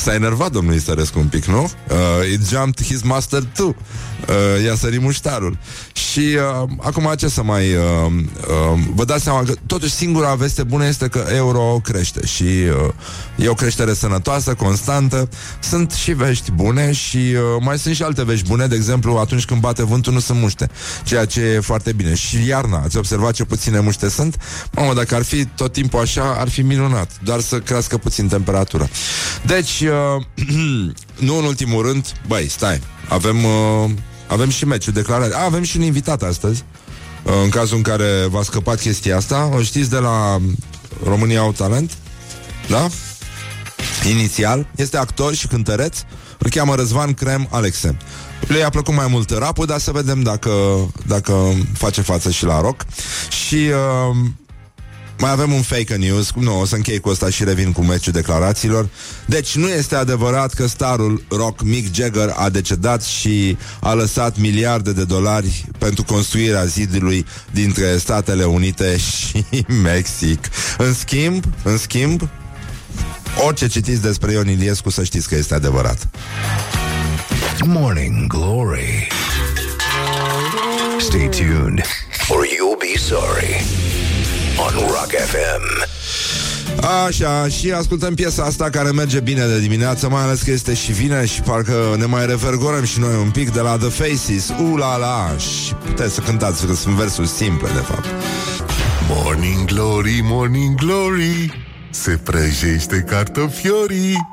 S-a enervat domnul Isărescu un pic, nu? Uh, it jumped his master too. Uh, i-a sărit muștarul. Și uh, acum ce să mai... Uh, uh, vă dați seama că totuși singura veste bună este că euro crește și uh, e o creștere sănătoasă, constantă. Sunt și vești bune și uh, mai sunt și alte vești bune. De exemplu, atunci când bate vântul nu sunt muște, ceea ce e foarte bine. Și iarna, ați observat ce puține muște sunt? Mamă, dacă ar fi tot timpul așa, ar fi minunat. Doar să crească puțin temperatura. Deci, uh, nu în ultimul rând, băi, stai, avem... Uh, avem și meciul declarat. A, avem și un invitat astăzi. Uh, în cazul în care v-a scăpat chestia asta, o știți de la România au talent? Da? Inițial, este actor și cântăreț, îl cheamă Răzvan Crem Alexe. Le i-a plăcut mai mult rapul, dar să vedem dacă, dacă face față și la rock. Și uh, mai avem un fake news, nu, o să închei cu asta și revin cu meciul declarațiilor. Deci nu este adevărat că starul rock Mick Jagger a decedat și a lăsat miliarde de dolari pentru construirea zidului dintre Statele Unite și Mexic. În schimb, în schimb, orice citiți despre Ion Iliescu să știți că este adevărat. Morning Glory. Stay tuned or you'll be sorry on Rock FM. Așa, și ascultăm piesa asta care merge bine de dimineață, mai ales că este și vine și parcă ne mai revergorăm și noi un pic de la The Faces, u la la, și puteți să cântați, că sunt versuri simple, de fapt. Morning Glory, Morning Glory Se prăjește cartofiorii.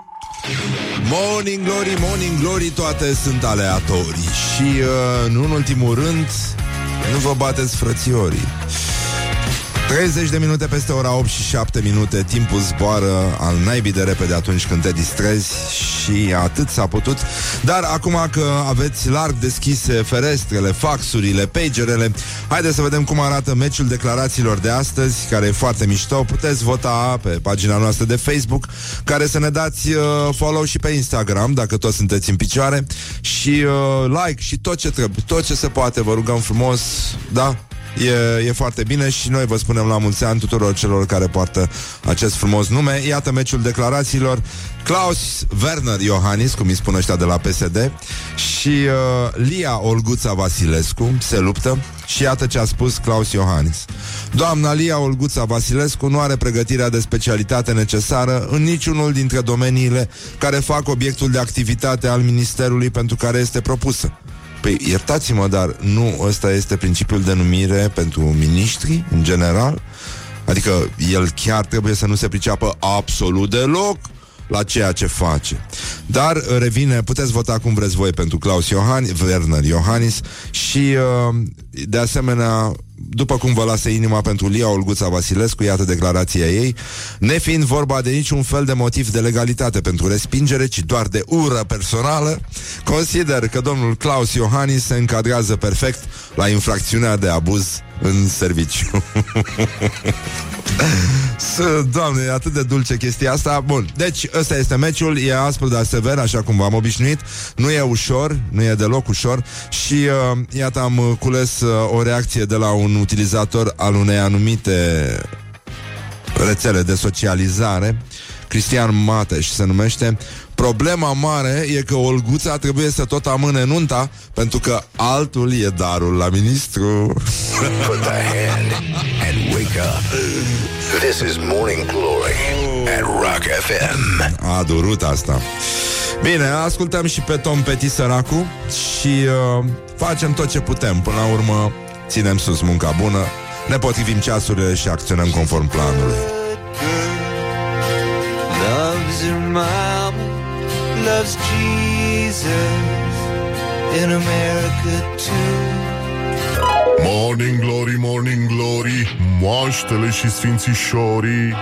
Morning Glory, Morning Glory, toate sunt aleatorii. Și, uh, nu în ultimul rând, nu vă bateți frățiorii 30 de minute peste ora 8 și 7 minute Timpul zboară al naibii de repede atunci când te distrezi Și atât s-a putut. Dar acum că aveți larg deschise ferestrele, faxurile, pagerele Haideți să vedem cum arată meciul declarațiilor de astăzi Care e foarte mișto. Puteți vota pe pagina noastră de Facebook Care să ne dați uh, follow și pe Instagram Dacă toți sunteți în picioare. Și uh, like și tot ce trebuie Tot ce se poate, vă rugăm frumos Da? E, e foarte bine și noi vă spunem la mulți ani tuturor celor care poartă acest frumos nume. Iată meciul declarațiilor. Klaus Werner Iohannis, cum îi spun ăștia de la PSD, și uh, Lia Olguța Vasilescu se luptă și iată ce a spus Klaus Iohannis. Doamna Lia Olguța Vasilescu nu are pregătirea de specialitate necesară în niciunul dintre domeniile care fac obiectul de activitate al ministerului pentru care este propusă. Păi, iertați-mă, dar nu ăsta este principiul de numire pentru miniștri, în general? Adică el chiar trebuie să nu se priceapă absolut deloc la ceea ce face. Dar revine, puteți vota cum vreți voi pentru Claus Iohannis, Werner Iohannis și uh, de asemenea după cum vă lasă inima pentru Lia Olguța Vasilescu, iată declarația ei, nefiind vorba de niciun fel de motiv de legalitate pentru respingere, ci doar de ură personală, consider că domnul Claus Iohannis se încadrează perfect la infracțiunea de abuz în serviciu. Să, doamne, e atât de dulce chestia asta. Bun, deci ăsta este meciul E aspru, dar sever, așa cum v-am obișnuit. Nu e ușor, nu e deloc ușor. Și uh, iată am cules uh, O reacție de la un utilizator Al unei anumite Rețele de socializare. Cristian Mateș se numește Problema mare e că Olguța trebuie să tot amâne nunta Pentru că altul e darul la ministru Put the hand and wake up. This is Morning Glory at Rock FM. A durut asta Bine, ascultăm și pe Tom Petit săracu Și uh, facem tot ce putem Până la urmă ținem sus munca bună Ne potrivim ceasurile și acționăm conform planului Loves her mama, loves Jesus in America too. Morning Glory, Morning Glory Moaștele și sfințișorii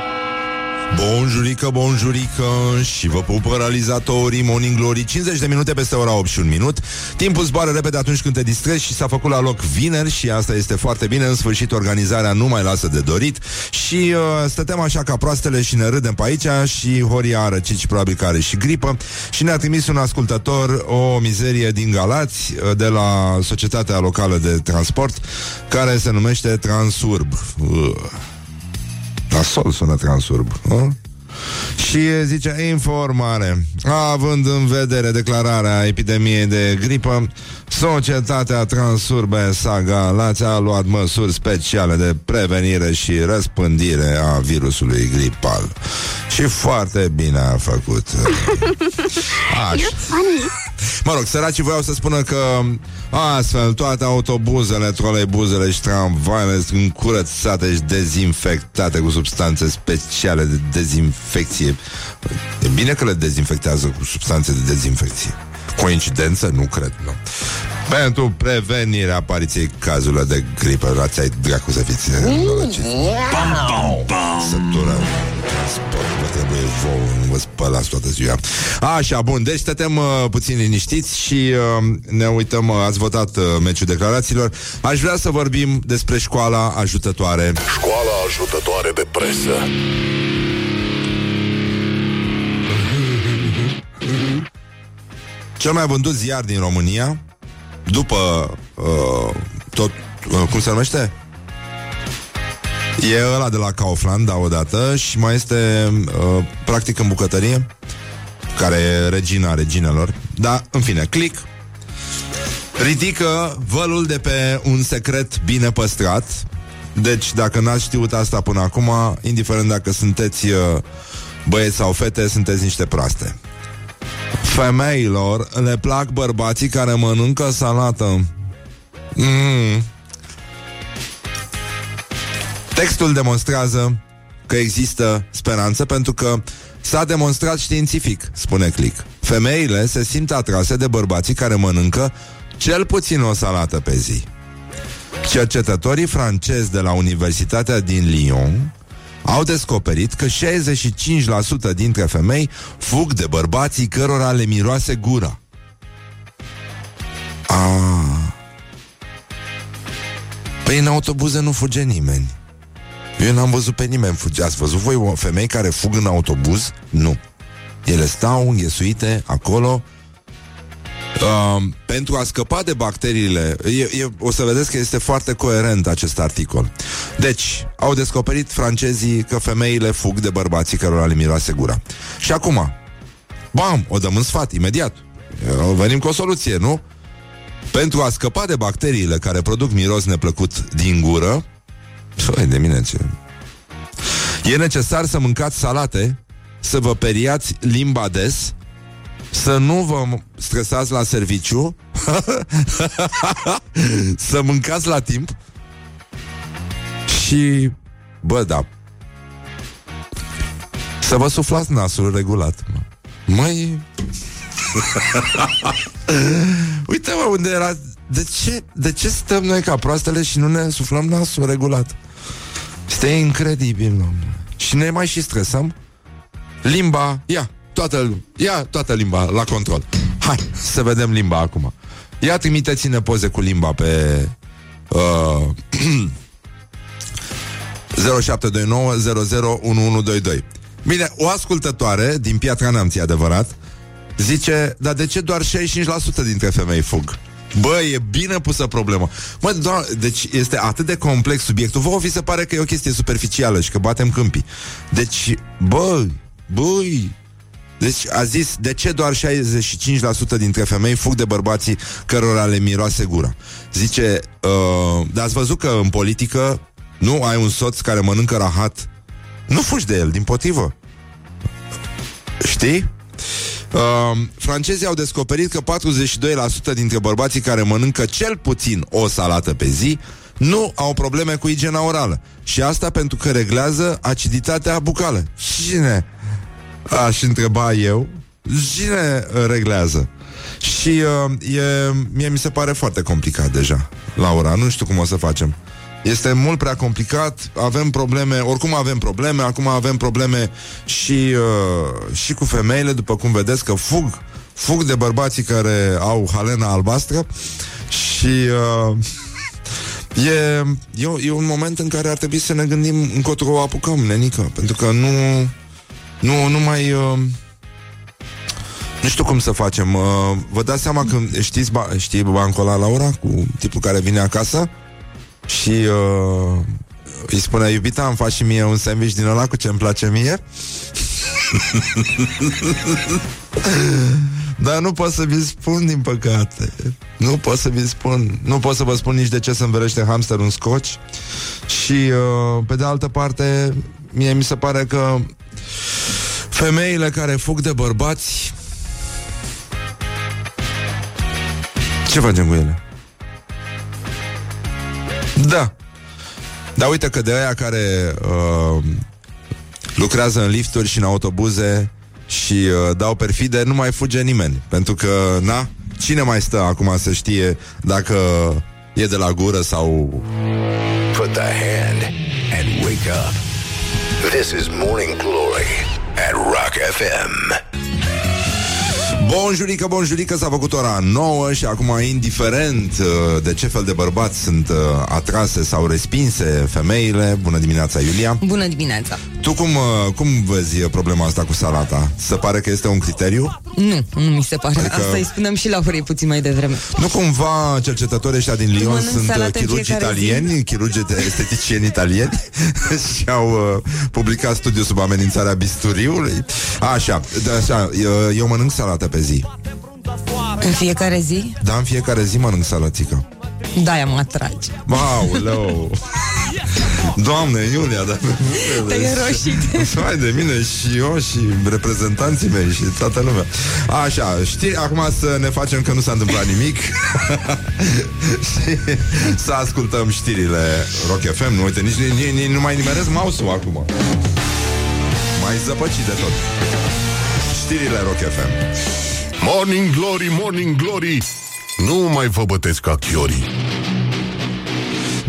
Bonjurică, bonjurică Și vă pupă realizatorii Morning Glory. 50 de minute peste ora 8 și un minut. Timpul zboară repede atunci când te distrezi Și s-a făcut la loc vineri Și asta este foarte bine. În sfârșit organizarea nu mai lasă de dorit Și uh, stăteam așa ca proastele Și ne râdem pe aici Și Horia a răcit și probabil că are și gripă Și ne-a trimis un ascultător O mizerie din Galați uh, De la Societatea Locală de Transport Care se numește Transurb. Uh. Nasol sună transurb nu? Și zice informare. Având în vedere declararea epidemiei de gripă Societatea Transurbe Saga Lați a luat măsuri speciale de prevenire și răspândire a virusului gripal. Și foarte bine a făcut. Așa. Mă rog, săracii voiau să spună că astfel toate autobuzele, troleibuzele și tramvaile sunt încurățate și dezinfectate cu substanțe speciale de dezinfecție. E bine că le dezinfectează cu substanțe de dezinfecție. Coincidență? Nu cred, nu. Pentru prevenirea apariției cazurilor de gripă, rați ai dracu să fiți nenorociți. Pam, pam, pam. Sătură. Sport, vă trebuie vouă, nu vă spălați toată ziua. Așa, bun, deci stătem uh, puțin liniștiți și uh, ne uităm, uh, ați votat uh, meciul declarațiilor. Aș vrea să vorbim despre școala ajutătoare. Școala ajutătoare de presă Cel mai vândut ziar din România, după uh, tot, uh, cum se numește? E ăla de la Kaufland, da, odată Și mai este uh, Practic în bucătărie Care e regina reginelor. Da, în fine, click. Ridică vălul de pe un secret bine păstrat. Deci dacă n-ați știut asta până acum Indiferent dacă sunteți uh, Băieți sau fete, sunteți niște proaste Femeilor le plac bărbații care mănâncă salată mm. Textul demonstrează că există speranță pentru că s-a demonstrat științific, spune Click. Femeile se simt atrase de bărbații care mănâncă cel puțin o salată pe zi. Cercetătorii francezi de la Universitatea din Lyon au descoperit că 65% dintre femei fug de bărbații cărora le miroase gura. Ah. Păi în autobuze nu fuge nimeni. Eu n-am văzut pe nimeni fuge. Ați văzut voi o femei care fug în autobuz? Nu. Ele stau înghesuite acolo uh, pentru a scăpa de bacteriile. E, e, o să vedeți că este foarte coerent acest articol. Deci, au descoperit francezii că femeile fug de bărbații cărora le miroase gura. Și acum, bam, o dăm în sfat, imediat. Uh, Venim cu o soluție, nu? Pentru a scăpa de bacteriile care produc miros neplăcut din gură, Păi, de mine ce... E necesar să mâncați salate, să vă periați limba des, să nu vă stresați la serviciu, să mâncați la timp și, bă, da, să vă suflați nasul regulat. Mai... Uite, mă, unde era de ce, de ce stăm noi ca proastele și nu ne suflăm nasul regulat? Este incredibil, domnule. Și ne mai și stresăm? Limba, ia, toată, ia toată limba la control. Hai, să vedem limba acum. Ia trimiteți-ne poze cu limba pe uh, 0729 Bine, o ascultătoare din Piatra Neamț, e adevărat, zice, dar de ce doar 65% dintre femei fug? Bă, e bine pusă problema. Mă, doar, deci este atât de complex subiectul. Vă vi se pare că e o chestie superficială și că batem câmpii. Deci, bă, băi, deci a zis, de ce doar 65% dintre femei fug de bărbații cărora le miroase gura? Zice, uh, dar ați văzut că în politică nu ai un soț care mănâncă rahat, nu fugi de el, din potrivă. Știi? Uh, francezii au descoperit că 42% dintre bărbații care mănâncă cel puțin o salată pe zi nu au probleme cu igiena orală. Și asta pentru că reglează aciditatea bucală. Cine? Aș întreba eu. Cine reglează? Și uh, e, mie mi se pare foarte complicat deja, Laura. Nu știu cum o să facem. Este mult prea complicat, avem probleme, oricum avem probleme, acum avem probleme și, uh, și cu femeile, după cum vedeți că fug, fug de bărbații care au halena albastră și uh, e, e, e un moment în care ar trebui să ne gândim încotro o apucăm, nenică, pentru că nu, nu, nu mai... Uh, nu știu cum să facem. Uh, vă dați seama că știți, ba, știi bancul ăla, Laura, cu tipul care vine acasă? Și uh, îi spune, iubita, îmi faci și mie un sandwich din ăla cu ce îmi place mie? Dar nu pot să vi spun, din păcate. Nu pot să vi spun. Nu pot să vă spun nici de ce să înverește hamster un scoci. Și, uh, pe de altă parte, mie mi se pare că femeile care fug de bărbați ce facem cu ele? Da. Dar uite că de aia care uh, lucrează în lifturi și în autobuze și uh, dau perfide, nu mai fuge nimeni. Pentru că, na, cine mai stă acum să știe dacă e de la gură sau... Put the hand and wake up. This is Morning Glory at Rock FM. Bonjurică, bonjurică, s-a făcut ora 9 și acum, indiferent uh, de ce fel de bărbați sunt uh, atrase sau respinse femeile, bună dimineața, Iulia. Bună dimineața. Tu cum, uh, cum vezi problema asta cu salata? Se pare că este un criteriu? Nu, nu mi se pare. Adică... Asta îi spunem și la Horie puțin mai devreme. Nu cumva cercetătorii ăștia din Lyon sunt chirurgi italieni, zi. chirurgi esteticieni italieni și au uh, publicat studiu sub amenințarea bisturiului? Așa, de așa, eu, eu mănânc salată pe zi. În fiecare zi? Da, în fiecare zi mănânc salățică. Da, mă atrage. Wow, leu. Doamne, Iulia, dar... Te-ai roșit. Hai de mine și eu și reprezentanții mei și toată lumea. Așa, știi, acum să ne facem că nu s-a întâmplat nimic și să ascultăm știrile Rock FM. Nu, uite, nici, nici, nici nu mai nimeresc mouse-ul acum. Mai zăpăcit de tot. Știrile Rock FM. Morning Glory, Morning Glory Nu mai vă bătesc ca chiorii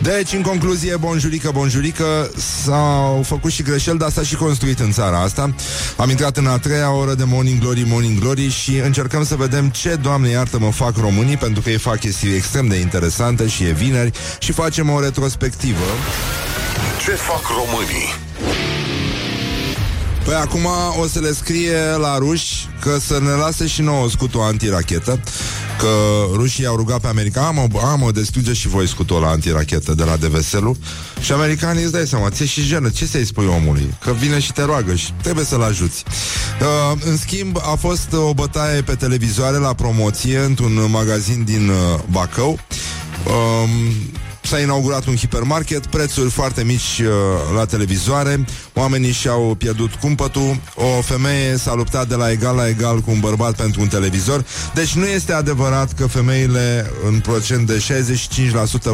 deci, în concluzie, bonjurică, bonjurică S-au făcut și greșeli, dar s-a și construit în țara asta Am intrat în a treia oră de Morning Glory, Morning Glory Și încercăm să vedem ce, Doamne iartă, mă fac românii Pentru că ei fac chestii extrem de interesante și e vineri Și facem o retrospectivă Ce fac românii? Păi acum o să le scrie la ruși că să ne lase și nouă scutul antirachetă Că rușii au rugat pe americani Am, am destruge și voi scutul la antirachetă de la Deveselu Și americanii îți dai seama, ți și jenă Ce să-i spui omului? Că vine și te roagă și trebuie să-l ajuți. Uh, În schimb, a fost o bătaie pe televizoare la promoție Într-un magazin din uh, Bacău. Uh, s-a inaugurat un hipermarket, prețuri foarte mici uh, la televizoare, oamenii și-au pierdut cumpătul, o femeie s-a luptat de la egal la egal cu un bărbat pentru un televizor, deci nu este adevărat că femeile în procent de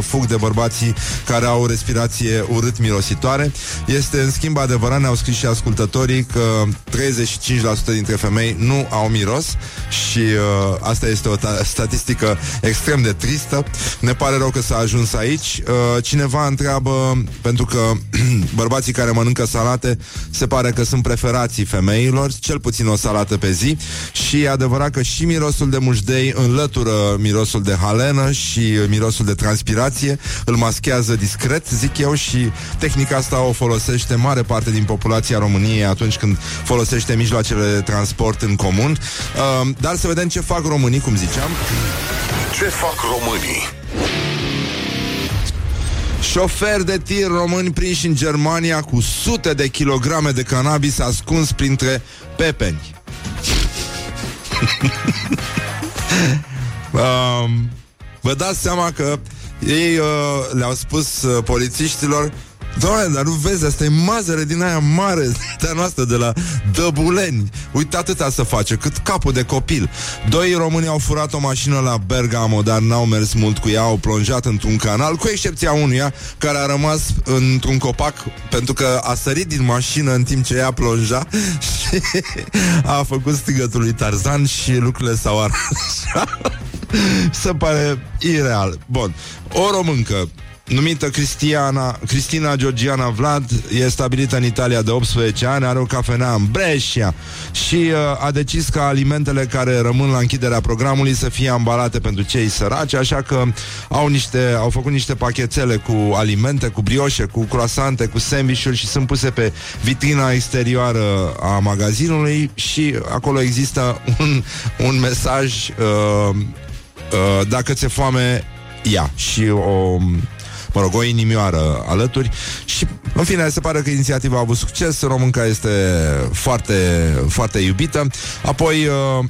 65% fug de bărbații care au respirație urât-mirositoare. Este în schimb adevărat, ne-au scris și ascultătorii, că 35% dintre femei nu au miros și uh, asta este o ta- statistică extrem de tristă. Ne pare rău că s-a ajuns aici. Uh, cineva întreabă, pentru că bărbații care mănâncă salate se pare că sunt preferații femeilor, cel puțin o salată pe zi și e adevărat că și mirosul de mușdei înlătură mirosul de halenă și mirosul de transpirație, îl maschează discret, zic eu, și tehnica asta o folosește mare parte din populația României atunci când folosește mijloacele de transport în comun. Uh, dar să vedem ce fac românii, cum ziceam. Ce fac românii? Șofer de tir români prinși în Germania cu sute de kilograme de cannabis ascuns printre pepeni. um, vă dați seama că ei uh, le-au spus uh, polițiștilor Doamne, dar nu vezi, asta e mazăre din aia mare de noastră de la Dăbuleni. Uite atâta să face, cât capul de copil. Doi români au furat o mașină la Bergamo, dar n-au mers mult cu ea, au plonjat într-un canal, cu excepția unuia care a rămas într-un copac pentru că a sărit din mașină în timp ce ea plonja și a făcut strigătul lui Tarzan și lucrurile s-au aranjat. Se pare ireal. Bun. O româncă numită Cristiana, Cristina Georgiana Vlad, e stabilită în Italia de 18 ani, are o cafenea în Brescia și uh, a decis ca alimentele care rămân la închiderea programului să fie ambalate pentru cei săraci, așa că au, niște, au făcut niște pachetele cu alimente, cu brioșe, cu croasante, cu sandvișuri și sunt puse pe vitrina exterioară a magazinului și acolo există un, un mesaj uh, uh, dacă ți-e foame, ia. Și o mă rog, o inimioară alături și, în fine, se pare că inițiativa a avut succes, românca este foarte, foarte iubită. Apoi, uh,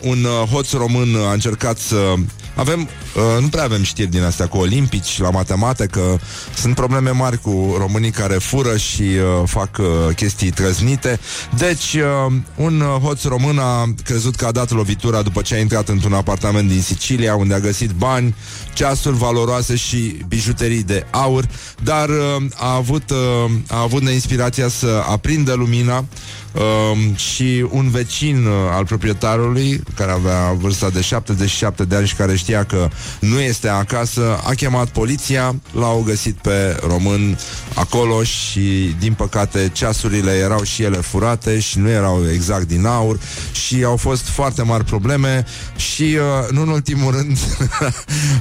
un uh, hoț român a încercat să avem, uh, nu prea avem știri din astea cu olimpici, la matematică, sunt probleme mari cu românii care fură și uh, fac uh, chestii trăznite. Deci, uh, un uh, hoț român a crezut că a dat lovitura după ce a intrat într-un apartament din Sicilia, unde a găsit bani, ceasuri valoroase și bijuterii de aur, dar uh, a avut, uh, a avut inspirația să aprindă lumina Um, și un vecin uh, al proprietarului, care avea vârsta de 77 de ani și care știa că nu este acasă, a chemat poliția, l-au găsit pe român acolo și, din păcate, ceasurile erau și ele furate și nu erau exact din aur și au fost foarte mari probleme și, uh, nu în ultimul rând,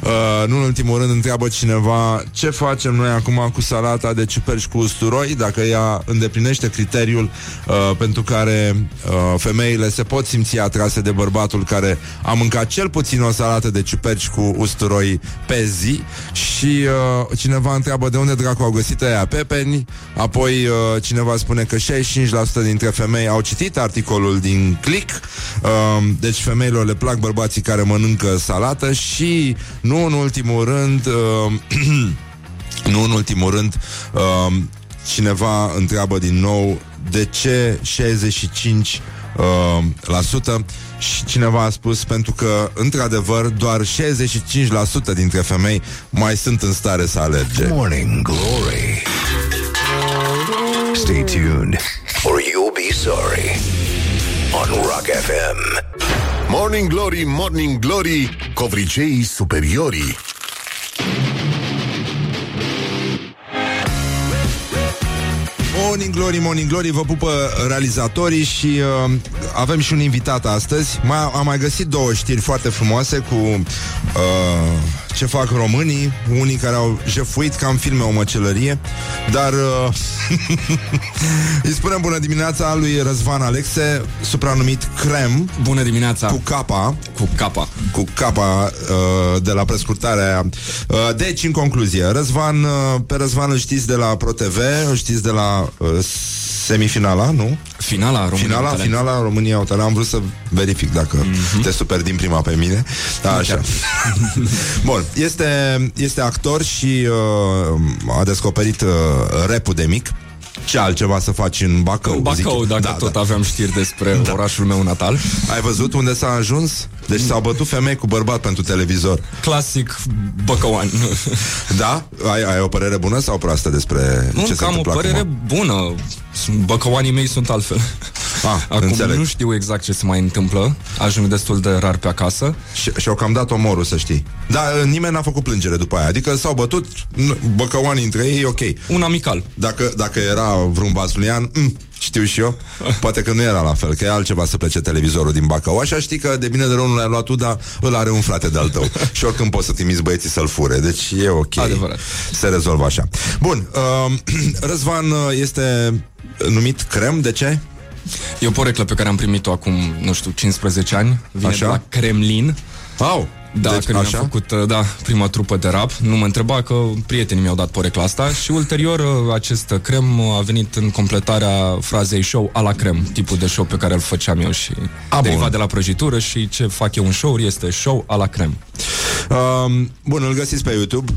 uh, nu în ultimul rând, întreabă cineva ce facem noi acum cu salata de ciuperci cu usturoi, dacă ea îndeplinește criteriul uh, pentru care uh, femeile se pot simți atrase de bărbatul care a mâncat cel puțin o salată de ciuperci cu usturoi pe zi. Și uh, cineva întreabă de unde dracu au găsit aia pepeni, apoi uh, cineva spune că 65% dintre femei au citit articolul din Click, uh, deci femeilor le plac bărbații care mănâncă salată și nu în ultimul rând uh, nu în ultimul rând uh, cineva întreabă din nou de ce 65 uh, la sută și cineva a spus pentru că, într-adevăr, doar 65% dintre femei mai sunt în stare să alerge. Morning Glory. Stay tuned or you'll be sorry on Rock FM. Morning Glory, Morning Glory, covriceii superiorii. Morning Glory, Morning Glory, vă pupă realizatorii și uh, avem și un invitat astăzi. Mai, am mai găsit două știri foarte frumoase cu uh, ce fac românii, unii care au jefuit ca în filme o măcelărie, dar uh, îi spunem bună dimineața lui Răzvan Alexe, supranumit Crem. Bună dimineața. Cu capa. Cu capa. Cu capa uh, de la prescurtarea uh, Deci, în concluzie, Răzvan, uh, pe Răzvan îl știți de la ProTV, îl știți de la uh, Semifinala, nu? Finala România Finala, Au Talent. finala România au talent. Am vrut să verific dacă Mhm. te super din prima pe mine. Da, așa. Bun, este, este actor și uh, a descoperit uh, rapul de mic. Ce altceva să faci în Bacău? În Bacău, zic. dacă da, tot da. aveam știri despre orașul meu natal. Ai văzut unde s-a ajuns? Deci s-au bătut femei cu bărbat pentru televizor. Clasic băcăuan. Da? Ai, ai o părere bună sau proastă despre Nu, ce se că am o întâmplă părere acum? bună. Sunt- Băcăuanii mei sunt altfel. Ah, Acum înțeleg. nu știu exact ce se mai întâmplă. Ajung destul de rar pe acasă. Și, și-au cam dat omorul, să știi. Dar uh, nimeni n-a făcut plângere după aia. Adică s-au bătut n- băcăoanii între ei, ok. Un amical. Dacă, dacă era vreun vasluian, mm, știu și eu, poate că nu era la fel, că e altceva să plece televizorul din Bacău. Așa știi că de bine de rău nu l-ai luat tu, dar îl are un frate de-al tău. și oricând poți să trimiți băieții să-l fure. Deci e ok. Adevărat. Se rezolvă așa. Bun, uh, Răzvan uh, este numit crem, de ce? E o poreclă pe care am primit-o acum, nu știu, 15 ani. Vine Așa? de la Kremlin. Au, Da, deci, când mi-am așa? făcut uh, da, prima trupă de rap, nu mă întreba că prietenii mi-au dat porecla asta și ulterior uh, acest crem uh, a venit în completarea frazei show a la crem, tipul de show pe care îl făceam eu și A, a, derivat bun. de la prăjitură și ce fac eu în show este show a la crem. Uh, bun, îl găsiți pe YouTube.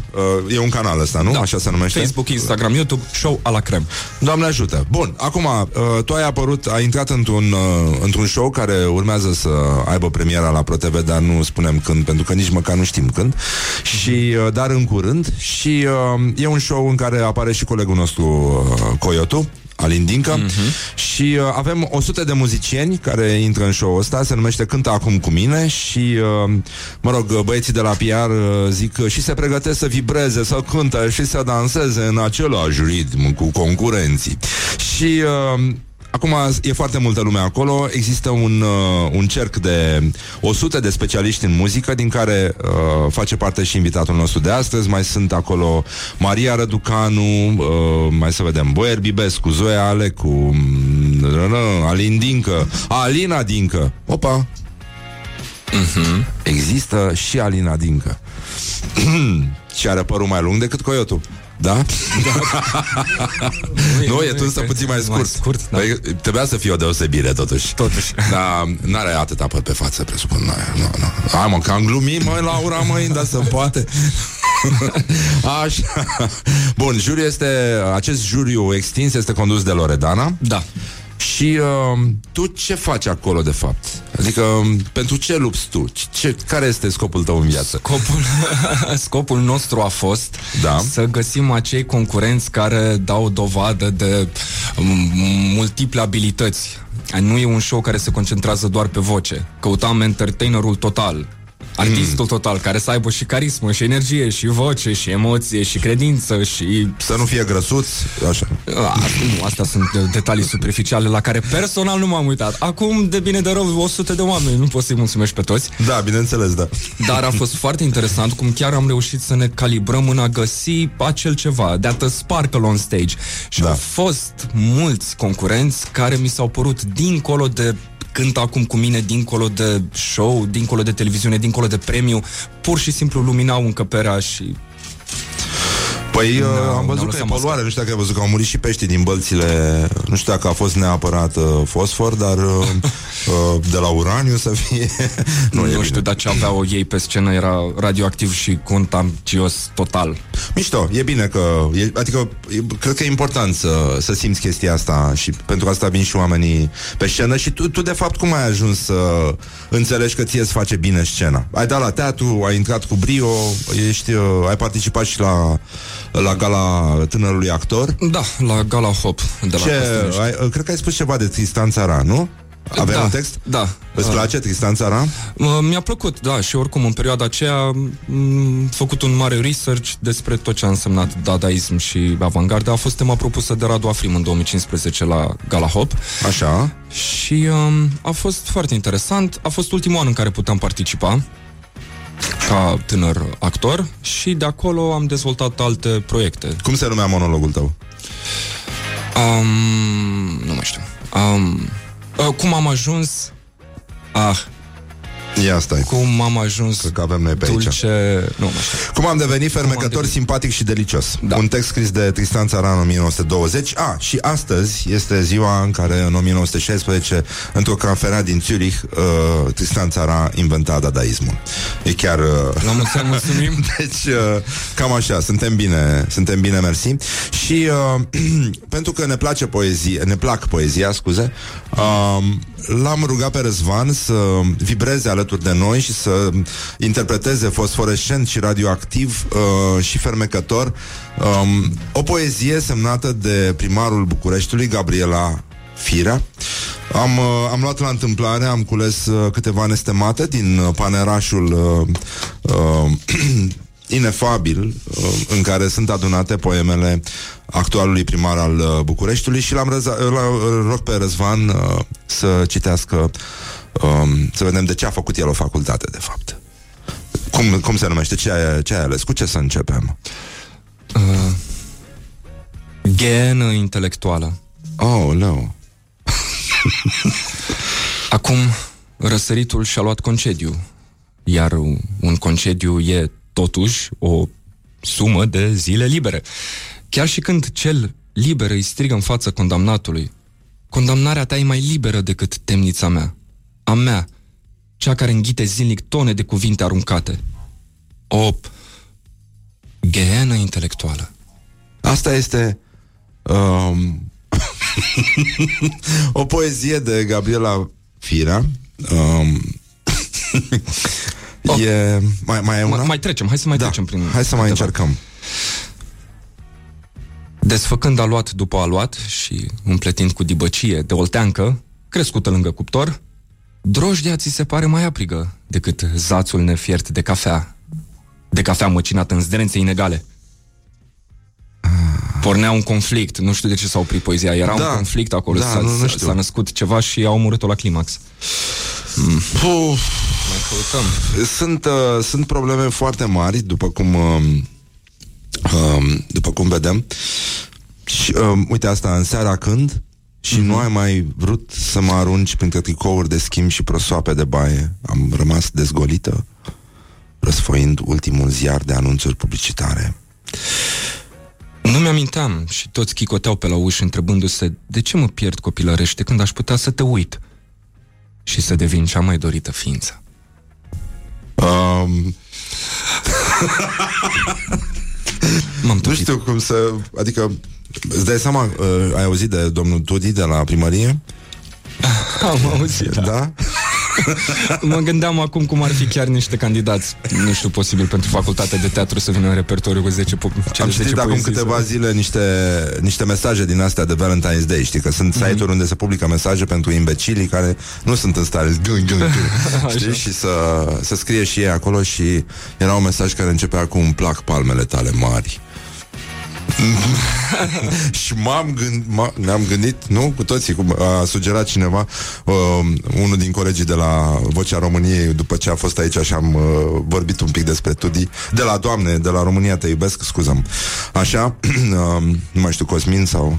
Uh, e un canal ăsta, nu? Da. Așa se numește? Facebook, Instagram, YouTube, show a la crem. Doamne ajută. Bun, acum, uh, tu ai apărut, ai intrat într-un, uh, într-un show care urmează să aibă premiera la ProTV, dar nu spunem când, pentru că nici măcar nu știm când. Și, uh, dar în curând. Și uh, e un show în care apare și colegul nostru uh, Coyotu. Alin Dincă uh-huh. și uh, avem 100 de muzicieni care intră în show-ul ăsta, se numește Cântă acum cu mine și, uh, mă rog, băieții de la PR uh, zic că și se pregătesc să vibreze, să cânte și să danseze în același ritm cu concurenții. Și uh, Acum e foarte multă lume acolo. Există un, uh, un cerc de 100 de specialiști în muzică Din care uh, face parte și invitatul nostru de astăzi. Mai sunt acolo Maria Răducanu uh, Mai să vedem Boier Bibescu, Zoe Alecu mm, Alin Dincă Alina Dincă. Opa! Mhm. Există și Alina Dincă. Și are părul mai lung decât Coyotul da? nu, e tu însă puțin mai scurt. Mai scurt, da. Păi, trebuia să fie o deosebire, totuși. Totuși. Dar n-are atâta păr pe față, presupun. Nu, nu, nu. Hai mă, că am glumit, mă, Laura, măi, dar să poate. Așa. Bun, juriul este, acest juriu extins este condus de Loredana. Da. Și uh, tu ce faci acolo, de fapt? Adică, um, pentru ce lupți tu? Ce, care este scopul tău în viață? Scopul, scopul nostru a fost Da. să găsim acei concurenți care dau dovadă de um, multiple abilități. Nu e un show care se concentrează doar pe voce. Căutam entertainerul total. Artistul total, care să aibă și carismă, și energie, și voce, și emoție, și credință, și... Să nu fie grăsuț, așa. A, nu, astea sunt uh, detalii superficiale la care personal nu m-am uitat. Acum, de bine de rău, 100 de oameni, nu poți să-i mulțumești pe toți. Da, bineînțeles, da. Dar a fost foarte interesant cum chiar am reușit să ne calibrăm în a găsi acel ceva, that a sparkle on stage. Și Da. au fost mulți concurenți care mi s-au părut dincolo de cânt acum cu mine dincolo de show, dincolo de televiziune, dincolo de premiu, pur și simplu luminau încăperea și Păi uh, n-au- am n-au văzut că e lăsat poluare, mască. nu știu dacă ai văzut că au murit și peștii din bălțile, nu știu dacă a fost neapărat uh, fosfor, dar uh, uh, de la uraniu să fie... nu, e nu bine. știu, dar ce aveau ei pe scenă era radioactiv și contagios total. Mișto, e bine că, e, adică e, cred că e important să, să simți chestia asta și pentru asta vin și oamenii pe scenă și tu, tu de fapt cum ai ajuns să înțelegi că ție îți face bine scena? Ai dat la teatru, ai intrat cu brio, ești, uh, ai participat și la, la gala tânărului actor. Da, la Gala Hop de la Ce, Costinești. ai, uh, cred că ai spus ceva de Tristan Țara, nu? Avea da, un text? Da. Îți Uh, place Tristan Țara? Uh, Mi-a plăcut, da, și oricum în perioada aceea am făcut un mare research despre tot ce a însemnat dadaism și avantgardă. A fost tema propusă de Radu Afrim în 2015 la Gala Hop Așa. și um, a fost foarte interesant. A fost ultimul an în care puteam participa ca tânăr actor și de acolo am dezvoltat alte proiecte. Cum se numea monologul tău? Um, nu mai știu. Um, uh, cum am ajuns? Ah, Ia stai. Cum am ajuns Cred că avem noi pe dulce... aici. Nu, așa. Cum am devenit fermecător, devenit? simpatic și delicios. Da. Un text scris de Tristan Țaran în 1920. A, și astăzi este ziua în care, în 1916, într-o cafenea din Zurich, uh, Tristan Țara inventa dadaismul. E chiar... Uh, La mulți ani, mulțumim. deci, uh, cam așa, suntem bine, suntem bine, mersi. Și uh, pentru că ne place poezie, ne plac poezia, scuze, uh, l-am rugat pe Răzvan să vibreze alături de noi și să interpreteze fosforescent și radioactiv uh, și fermecător um, o poezie semnată de primarul Bucureștiului, Gabriela Firea. Am, uh, am luat la întâmplare, am cules uh, câteva nestemate din uh, panerașul uh, uh, inefabil uh, în care sunt adunate poemele actualului primar al uh, Bucureștiului și l-am răza- l- îl rog pe Răzvan uh, să citească um, să vedem de ce a făcut el o facultate, de fapt. Cum, cum se numește? Ce ai, ce ai ales? Cu ce să începem? Uh, genă intelectuală. Oh, no. Acum, răsăritul și-a luat concediu, iar un concediu e totuși o sumă de zile libere. Chiar și când cel liber îi strigă în fața condamnatului, condamnarea ta e mai liberă decât temnița mea. A mea, cea care înghite zilnic tone de cuvinte aruncate. O ghenă intelectuală. Asta este um, o poezie de Gabriela Firea. Um, Oh. e, mai, mai e una? Mai, mai trecem, hai să mai da. trecem prin... Hai să mai câteva. încercăm. Desfăcând aluat după aluat și împletind cu dibăcie de olteancă, crescută lângă cuptor, drojdea ți se pare mai aprigă decât zațul nefiert de cafea, de cafea măcinată în zdrențe inegale. Pornea un conflict, nu știu de ce s-a oprit poezia, era Da. un conflict acolo, Da, s-a, nu, nu s-a- știu. s-a născut ceva și au omorât-o la climax. Puf, Mai căutăm. sunt, uh, sunt probleme foarte mari, după cum, uh, uh, după cum vedem. Și, uh, uite asta, în seara când și nu ai mai vrut să mă arunci printre tricouri de schimb și prosoape de baie. Am rămas dezgolită, răsfoind ultimul ziar de anunțuri publicitare. Nu mi-aminteam și toți chicoteau pe la ușă întrebându-se de ce mă pierd copilărește când aș putea să te uit și să devin cea mai dorită ființă. Um, M-am nu topit. știu cum să... Adică, îți dai seama, uh, ai auzit de domnul Tudi de la primărie? Am auzit, da. Da? Mă gândeam acum cum ar fi chiar niște candidați, nu știu, posibil pentru facultatea de teatru să vină în repertoriu cu 10 po- cele Am 10 citit acum poezii câteva sau- zile niște, niște mesaje din astea de Valentine's Day, știi, că sunt Mhm. site-uri unde se publică mesaje pentru imbecilii care nu sunt în stare gung, gung, gung, știi, și să, să scrie și ei acolo și era un mesaj care începea cu îmi plac palmele tale mari. și m-am gând, m- ne-am gândit, nu, cu toții, cum a sugerat cineva, uh, unul din colegii de la Vocea României, după ce a fost aici și am uh, vorbit un pic despre Tudi, de la Doamne, de la România te iubesc, scuzăm. Așa, uh, nu mai știu, Cosmin sau...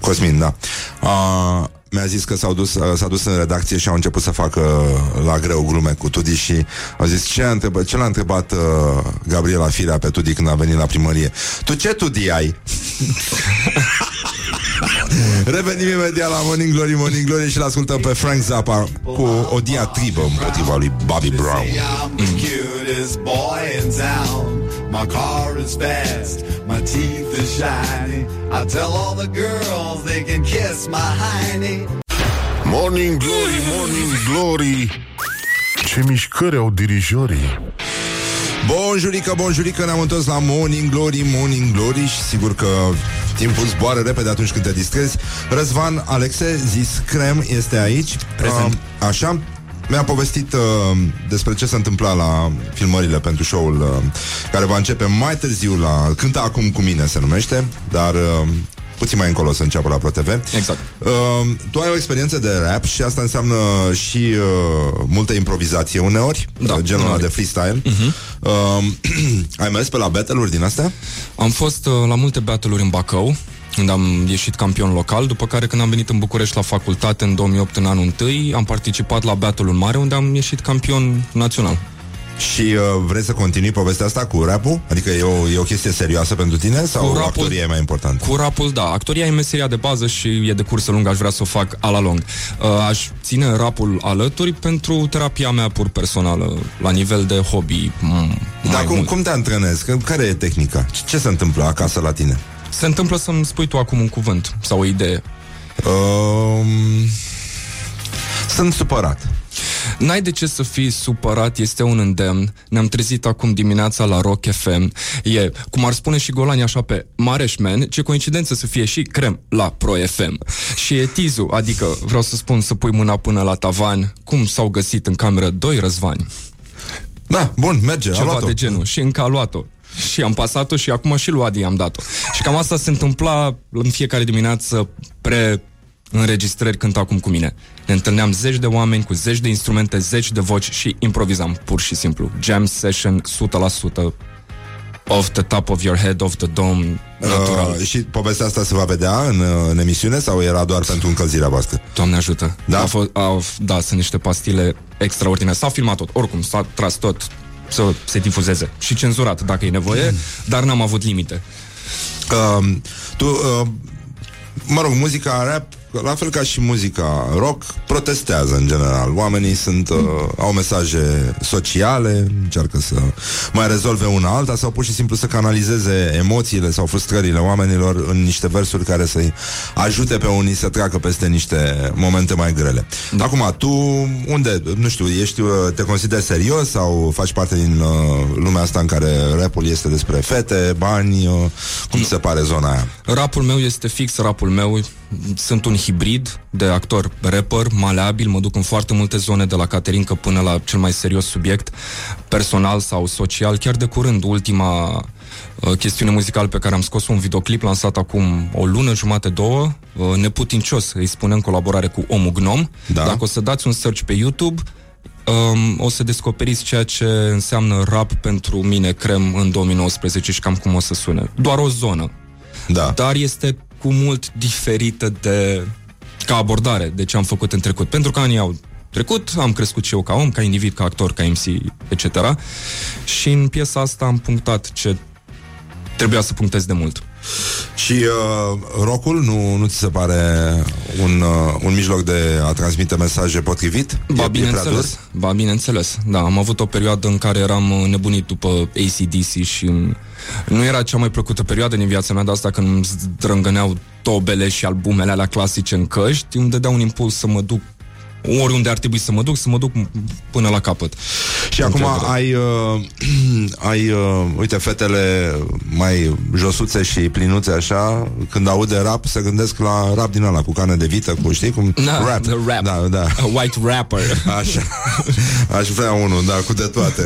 Cosmin, da. Uh, mi-a zis că s-au dus, uh, s-a dus în redacție și au început să facă la greu glume cu Tudi și au zis ce, a întrebat, ce l-a întrebat uh, Gabriela Firea pe Tudi când a venit la primărie. Tu ce Tudi ai? Revenim imediat la Morning Glory, Morning Glory și l-ascultăm pe Frank Zappa cu o diatribă împotriva lui Bobby Brown. I'm the cutest boy in town. My car is fast, my teeth are shiny. I tell all the girls they can kiss my hiney. Morning Glory, Morning Glory Ce mișcări au dirijorii Bonjurică, bonjurică, ne-am întors la Morning Glory, Morning Glory și sigur că timpul zboară repede atunci când te distrezi. Răzvan Alexe, zis Crem, este aici. Prezent. Uh, așa, mi-a povestit uh, despre ce se întâmpla la filmările pentru show-ul uh, care va începe mai târziu la Cânta acum cu mine se numește, dar uh, puțin mai încolo să înceapă la ProTV. Exact. Uh, tu ai o experiență de rap și asta înseamnă și uh, multă improvizație uneori, Da, uh, genul ăla uneori. de freestyle. Uh-huh. Uh, ai mers pe la battle-uri din astea? Am fost uh, la multe battle-uri în Bacău, unde am ieșit campion local, după care când am venit în București la facultate în 2008, în anul întâi, am participat la Beatul în Mare, unde am ieșit campion național. Și uh, vrei să continui povestea asta cu rap-ul? Adică e o, e o chestie serioasă pentru tine sau Cu rapul- actoria e mai important? Cu rapul, da. Actoria e meseria de bază și e de cursă lungă, aș vrea să o fac a la lung. Uh, aș ține rapul alături pentru terapia mea pur personală, la nivel de hobby. Mm, Dar mai cum, mult. cum te antrenezi? Că- Care e tehnica? Ce, ce se întâmplă acasă la tine? Se întâmplă să-mi spui tu acum un cuvânt sau o idee. Um, sunt supărat. N-ai de ce să fii supărat, este un îndemn. Ne-am trezit acum dimineața la Rock FM. E, cum ar spune și Golani așa pe Mareșmen, ce coincidență să fie și crem la Pro FM. Și e tizu, adică vreau să spun să pui mâna până la tavan, cum s-au găsit în cameră doi răzvani. Da, bun, merge, a Ceva luat-o. de genul. Și încă a luat-o. Și am pasat-o și acum și lui Adi am dat-o. Și cam asta se întâmpla în fiecare dimineață pre înregistrări când acum cu mine. Ne întâlneam zeci de oameni cu zeci de instrumente, zeci de voci și improvizam pur și simplu. Jam session 100% off the top of your head, off the dome, natural. Uh, și povestea asta se va vedea în, uh, în emisiune sau era doar pentru încălzirea voastră? Doamne ajută. Da? A fost, a, da, sunt niște pastile extraordinare. S-a filmat tot, oricum, s-a tras tot să se difuzeze. Și cenzurat, dacă e nevoie, dar n-am avut limite. Uh, tu, uh, mă rog, muzica rap, la fel ca și muzica rock, protestează în general. Oamenii sunt, uh, au mesaje sociale, încearcă să mai rezolve una alta sau pur și simplu să canalizeze emoțiile sau frustrările oamenilor în niște versuri care să-i ajute pe unii să treacă peste niște momente mai grele. Da. Acum, tu unde, nu știu, ești, uh, te consideri serios sau faci parte din uh, lumea asta în care rapul este despre fete, bani, uh, cum ți se pare zona aia? Rapul meu este fix rapul meu. Sunt un hibrid de actor rapper, maleabil, mă duc în foarte multe zone de la Caterinca până la cel mai serios subiect, personal sau social. Chiar de curând, ultima uh, chestiune muzicală pe care am scos un videoclip lansat acum o lună, jumate, două, uh, neputincios, îi spune în colaborare cu Omul Gnom. Da. Dacă o să dați un search pe YouTube, um, o să descoperiți ceea ce înseamnă rap pentru mine, crem, în 2019 și cam cum o să sune. Doar o zonă Da. dar este cu mult diferită de ca abordare de ce am făcut în trecut. Pentru că anii au trecut, am crescut și eu ca om, ca individ, ca actor, ca MC, etc. Și în piesa asta am punctat ce trebuia să punctez de mult. Și uh, rockul nu, nu ți se pare un, uh, un mijloc de a transmite mesaje potrivit? Ba, e, e prea dur? bineînțeles. Ba, bineînțeles. Da, am avut o perioadă în care eram uh, nebunit după ACDC și um, nu era cea mai plăcută perioadă din viața mea, de asta când îmi zdrângăneau tobele și albumele alea clasice în căști, îmi dădea un impuls să mă duc oriunde ar trebui să mă duc, să mă duc până la capăt. Și acum ai, uh, ai uh, uite, fetele mai josuțe și plinuțe așa, când aude rap, se gândesc la rap din ăla, cu cană de vită, cu, știi, cum Da, rap. the rap. Da, da. A white rapper. Așa. Aș vrea unul, da, cu de toate.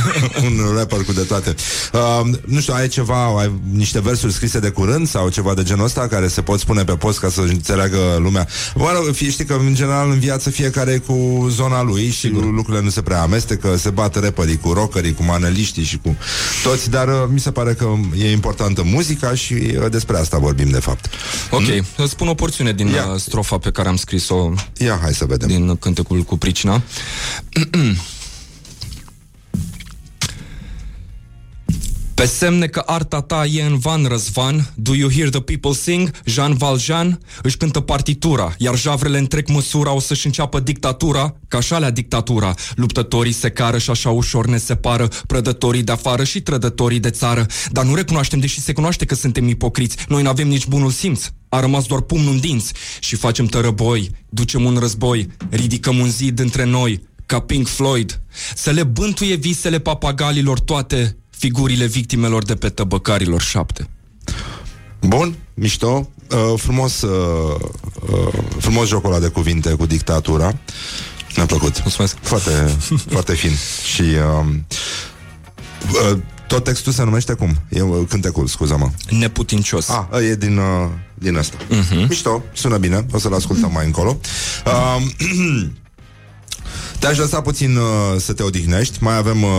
Un rapper cu de toate. Uh, nu știu, ai ceva, ai niște versuri scrise de curând sau ceva de genul ăsta care se pot spune pe post ca să înțeleagă lumea? Mă rog, fie, știi că în general în viață fiecare e cu zona lui și Sigur. lucrurile nu se prea amestecă, se bat rapperii cu rockerii, cu maneliștii și cu toți, dar uh, mi se pare că e importantă muzica și uh, despre asta vorbim de fapt. Ok, îți spun o porțiune din Ia. uh, strofa pe care am scris-o Ia, hai să vedem. din cântecul cu pricina. Pe semne că arta ta e în van răzvan. Do you hear the people sing? Jean Valjean își cântă partitura Iar javrele întrec măsura O să-și înceapă dictatura Ca așa lea dictatura. Luptătorii se cară și așa ușor ne separă Prădătorii de afară și trădătorii de țară. Dar nu recunoaștem, deși se cunoaște că suntem ipocriți Noi n-avem nici bunul simț. A rămas doar pumnul în dinți și facem tărăboi, ducem un război, ridicăm un zid între noi, ca Pink Floyd, să le bântuie visele papagalilor toate figurile victimelor de pe tăbăcarilor șapte. Bun, mișto, uh, frumos, uh, uh, frumos jocul ăla de cuvinte cu dictatura. Mi-a plăcut. Mulțumesc. Foarte, foarte fin. Și uh, uh, tot textul se numește cum? E uh, cântecul, scuză-mă. Neputincios. Ah, e din, uh, din asta. Uh-huh. Mișto, sună bine, o să-l ascultăm mai încolo. Uh, Te-aș lăsa puțin uh, să te odihnești. Mai avem uh,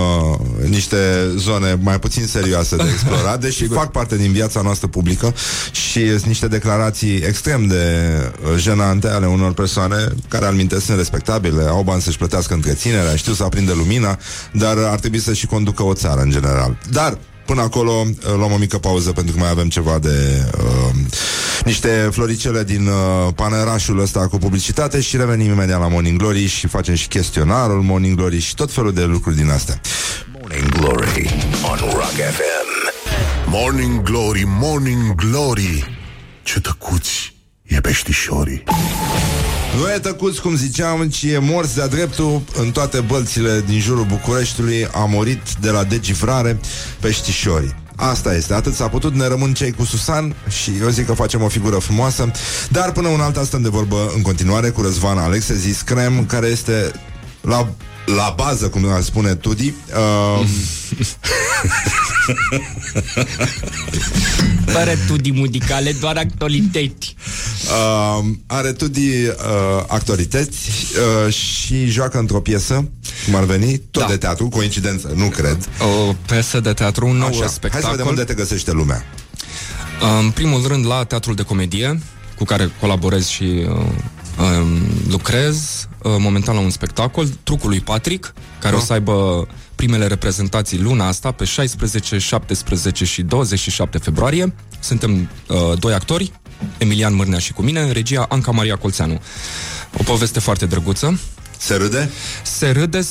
niște zone mai puțin serioase de explorat Deși fac parte din viața noastră publică Și sunt niște declarații extrem de uh, jenante Ale unor persoane care al minte sunt respectabile Au bani să-și plătească întreținerea Știu să aprinde lumina Dar ar trebui să și conducă o țară în general. Dar Până acolo uh, luăm o mică pauză pentru că mai avem ceva de uh, niște floricele din uh, panerașul ăsta cu publicitate și revenim imediat la Morning Glory și facem și chestionarul Morning Glory și tot felul de lucruri din astea. Morning Glory on Rock FM. Morning Glory, Morning Glory Ce tăcuți e peștișorii Nu e tăcuți, cum ziceam, ci e morți de-a dreptul în toate bălțile din jurul Bucureștiului. A murit de la degivrare peștișorii. Asta este, atât s-a putut, ne rămân cei cu Susan și eu zic că facem o figură frumoasă, dar până un alta stăm de vorbă în continuare cu Răzvan Alexe, zis Crem, care este la, la bază, cum ar spune Tudi. Uh, Fără tudi mudicale, doar actualități. uh, are Tudi uh, actorități uh, și joacă într-o piesă, cum ar veni, tot Da. de teatru, coincidență, nu cred. O piesă de teatru, un nou Așa, hai să spectacol. vedem unde te găsește lumea. În primul rând la Teatrul de Comedie, cu care colaborez și uh, um, lucrez uh, momentan la un spectacol, Trucul lui Patrick, care o să aibă primele reprezentații luna asta, pe 16, 17 și 27 februarie. Suntem uh, doi actori, Emilian Mârnea și cu mine, regia Anca Maria Colțeanu. O poveste foarte drăguță. Se râde? Se râde,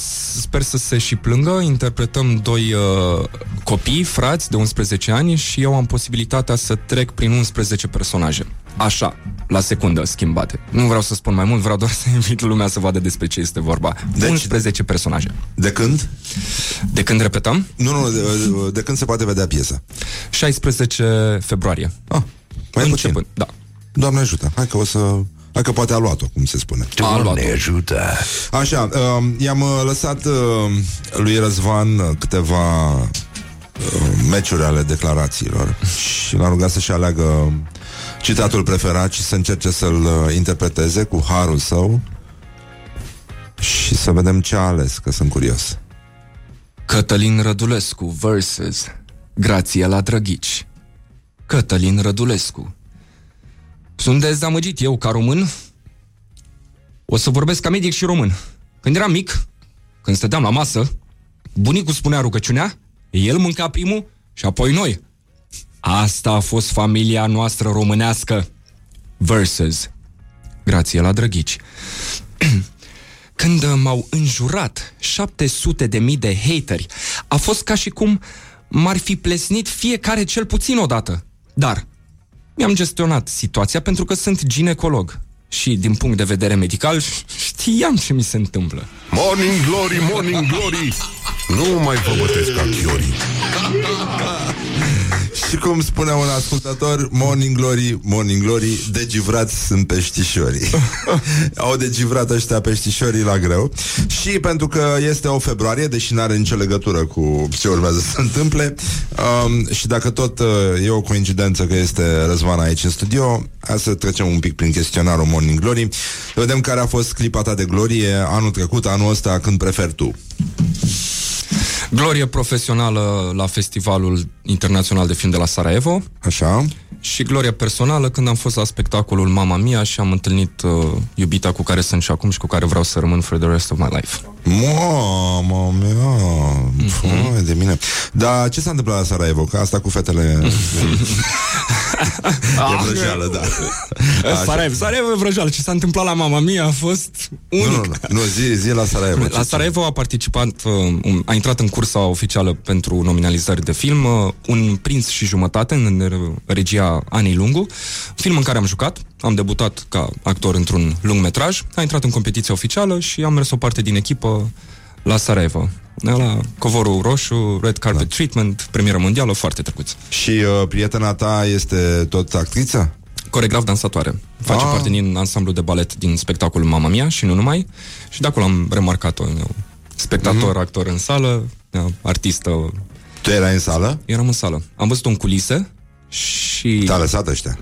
sper să se și plângă. Interpretăm doi uh, copii, frați de 11 ani și eu am posibilitatea să trec prin 11 personaje. Așa, la secundă, schimbate. Nu vreau să spun mai mult, vreau doar să invit lumea să vadă despre ce este vorba. Deci, 11 personaje. De când? De când repetăm? Nu, nu, de, de când se poate vedea piesa? 16 februarie. Ah, mai Începând, puțin. Da. Doamne ajută, hai că o să... Hai că poate a luat-o, cum se spune. A luat Doamne ajută. Așa, uh, i-am uh, lăsat uh, lui Răzvan uh, câteva uh, meciuri ale declarațiilor și l-am rugat să-și aleagă citatul preferat și să încerce să-l uh, interpreteze cu harul său și să vedem ce a ales, că sunt curios. Cătălin Rădulescu versus Grațiela Drăghici. Cătălin Rădulescu. Sunt dezamăgit eu ca român. O să vorbesc ca medic și român. Când eram mic, când stăteam la masă, bunicul spunea rugăciunea, el mânca primul și apoi noi. Asta a fost familia noastră românească. Versus Grațiela Drăghici. Când uh, m-au înjurat 700 de mii de hateri, a fost ca și cum m-ar fi plesnit fiecare cel puțin o dată. Dar mi-am gestionat situația pentru că sunt ginecolog și din punct de vedere medical știam ce mi se întâmplă. Morning Glory, Morning Glory Nu mai vă bătesc ca chiorii Și cum spunea un ascultător, Morning Glory, Morning Glory, degivrați sunt peștișorii. Au degivrat ăștia peștișorii la greu. Și pentru că este o februarie, deși n-are nicio legătură cu ce urmează să se întâmple, um, și dacă tot uh, e o coincidență că este Răzvan aici în studio, hai să trecem un pic prin chestionarul Morning Glory. Să vedem care a fost clipa ta de glorie anul trecut, anul ăsta, când preferi tu. Glorie profesională la Festivalul Internațional de Film de la Sarajevo Așa. și glorie personală când am fost la spectacolul Mama Mia și am întâlnit uh, iubita cu care sunt și acum și cu care vreau să rămân for the rest of my life. Mama mea mm-hmm. de mine Dar ce s-a întâmplat la Sarajevo? Că asta cu fetele E vrăjeală, da Așa. Sarajevo, Sarajevo e vrăjeală. Ce s-a întâmplat la Mama Mia a fost unic. Nu, nu, nu, nu zi, zi la Sarajevo La Ce- Sarajevo a participat, uh, un- a intrat în cursa oficială pentru nominalizări de film, uh, un prinț și jumătate în uh, regia Anei Lungu, film în care am jucat, am debutat ca actor într-un lung metraj, a intrat în competiția oficială și am mers o parte din echipă la Sarajevo. La covorul roșu, Red Carpet da. Treatment, premieră mondială, foarte drăguț. Și uh, prietena ta este tot actriță? Coregraf dansatoare. Face Ah. parte din ansamblu de balet din spectacolul Mama Mia și nu numai. Și de acolo am remarcat-o. eu, Spectator, Mhm. actor în sală, eu, artistă. Tu erai în sală? Eram în sală. Am văzut-o în culise și... Te-a lăsat ăștia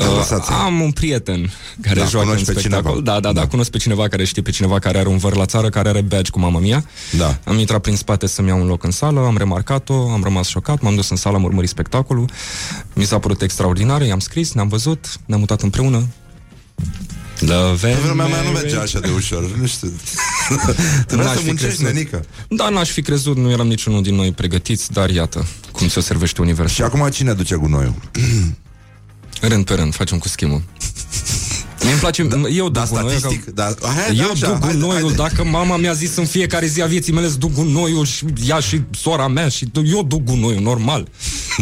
Uh, am un prieten care Da, joacă în cunoști pe spectacol. cineva. Da, da, da, cunosc pe cineva care știe pe cineva care are un văr la țară, care are badge cu mama mia. Da. Am intrat prin spate să-mi iau un loc în sală, am remarcat-o, am rămas șocat, m-am dus în sală, am urmărit spectacolul. Mi s-a părut extraordinar, i-am scris, ne-am văzut, ne-am mutat împreună. Love Pe and vremea mea nu marriage. merge așa de ușor, nu știu. Trebuie N-aș să fi muncești, crezut. nenică. Da, n-aș fi crezut, nu eram niciunul din noi pregătiți, dar iată cum se servește universul. Și acum cine duce gunoiul? Rând pe rând, facem cu schimbul. Mie îmi place, eu duc Da, gunoiul, statistic, că... da, hai, eu da, așa, duc haide, gunoiul, haide. dacă mama mi-a zis în fiecare zi a vieții mele să duc gunoiul și ea și sora mea și eu duc gunoiul, normal.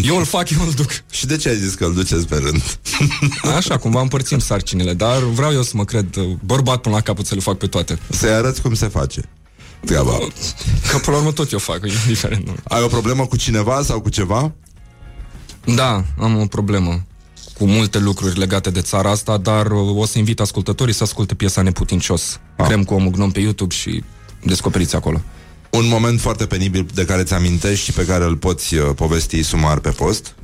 Eu îl fac, eu îl duc. Și de ce ai zis că îl duceți pe rând? Așa, cumva împărțim sarcinile, dar vreau eu să mă cred uh, bărbat până la capăt să le fac pe toate. Să-i arăți cum se face treaba. Că până la urmă tot eu fac, e indiferent. Nu. Ai o problemă cu cineva sau cu ceva? Da, am o problemă cu multe lucruri legate de țara asta, dar uh, o să invit ascultătorii să asculte piesa Neputincios. Ah. Crem cu omul gnom pe YouTube și descoperiți acolo. Un moment foarte penibil de care ți amintești și pe care îl poți uh, povesti sumar pe post?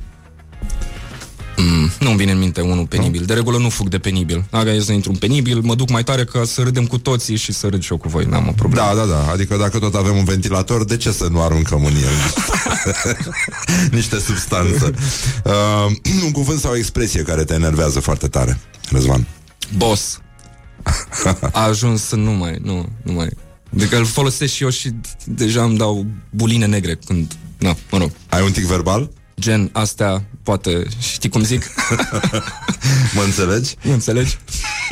Mm, nu-mi vine în minte unul penibil. De regulă nu fug de penibil. Dacă e să intru în penibil, mă duc mai tare ca să râdem cu toții și să râd și eu cu voi. N-am o problemă. Da, da, da. Adică dacă tot avem un ventilator, de ce să nu aruncăm în el niște substanță? Uh, un cuvânt sau o expresie care te enervează foarte tare, Răzvan. Boss. A ajuns să nu mai, nu, nu mai. Adică îl folosesc și eu și deja îmi dau buline negre când... Na, mă rog. Ai un tic verbal? Gen, astea, poate, știi cum zic? Mă înțelegi? Nu înțelegi?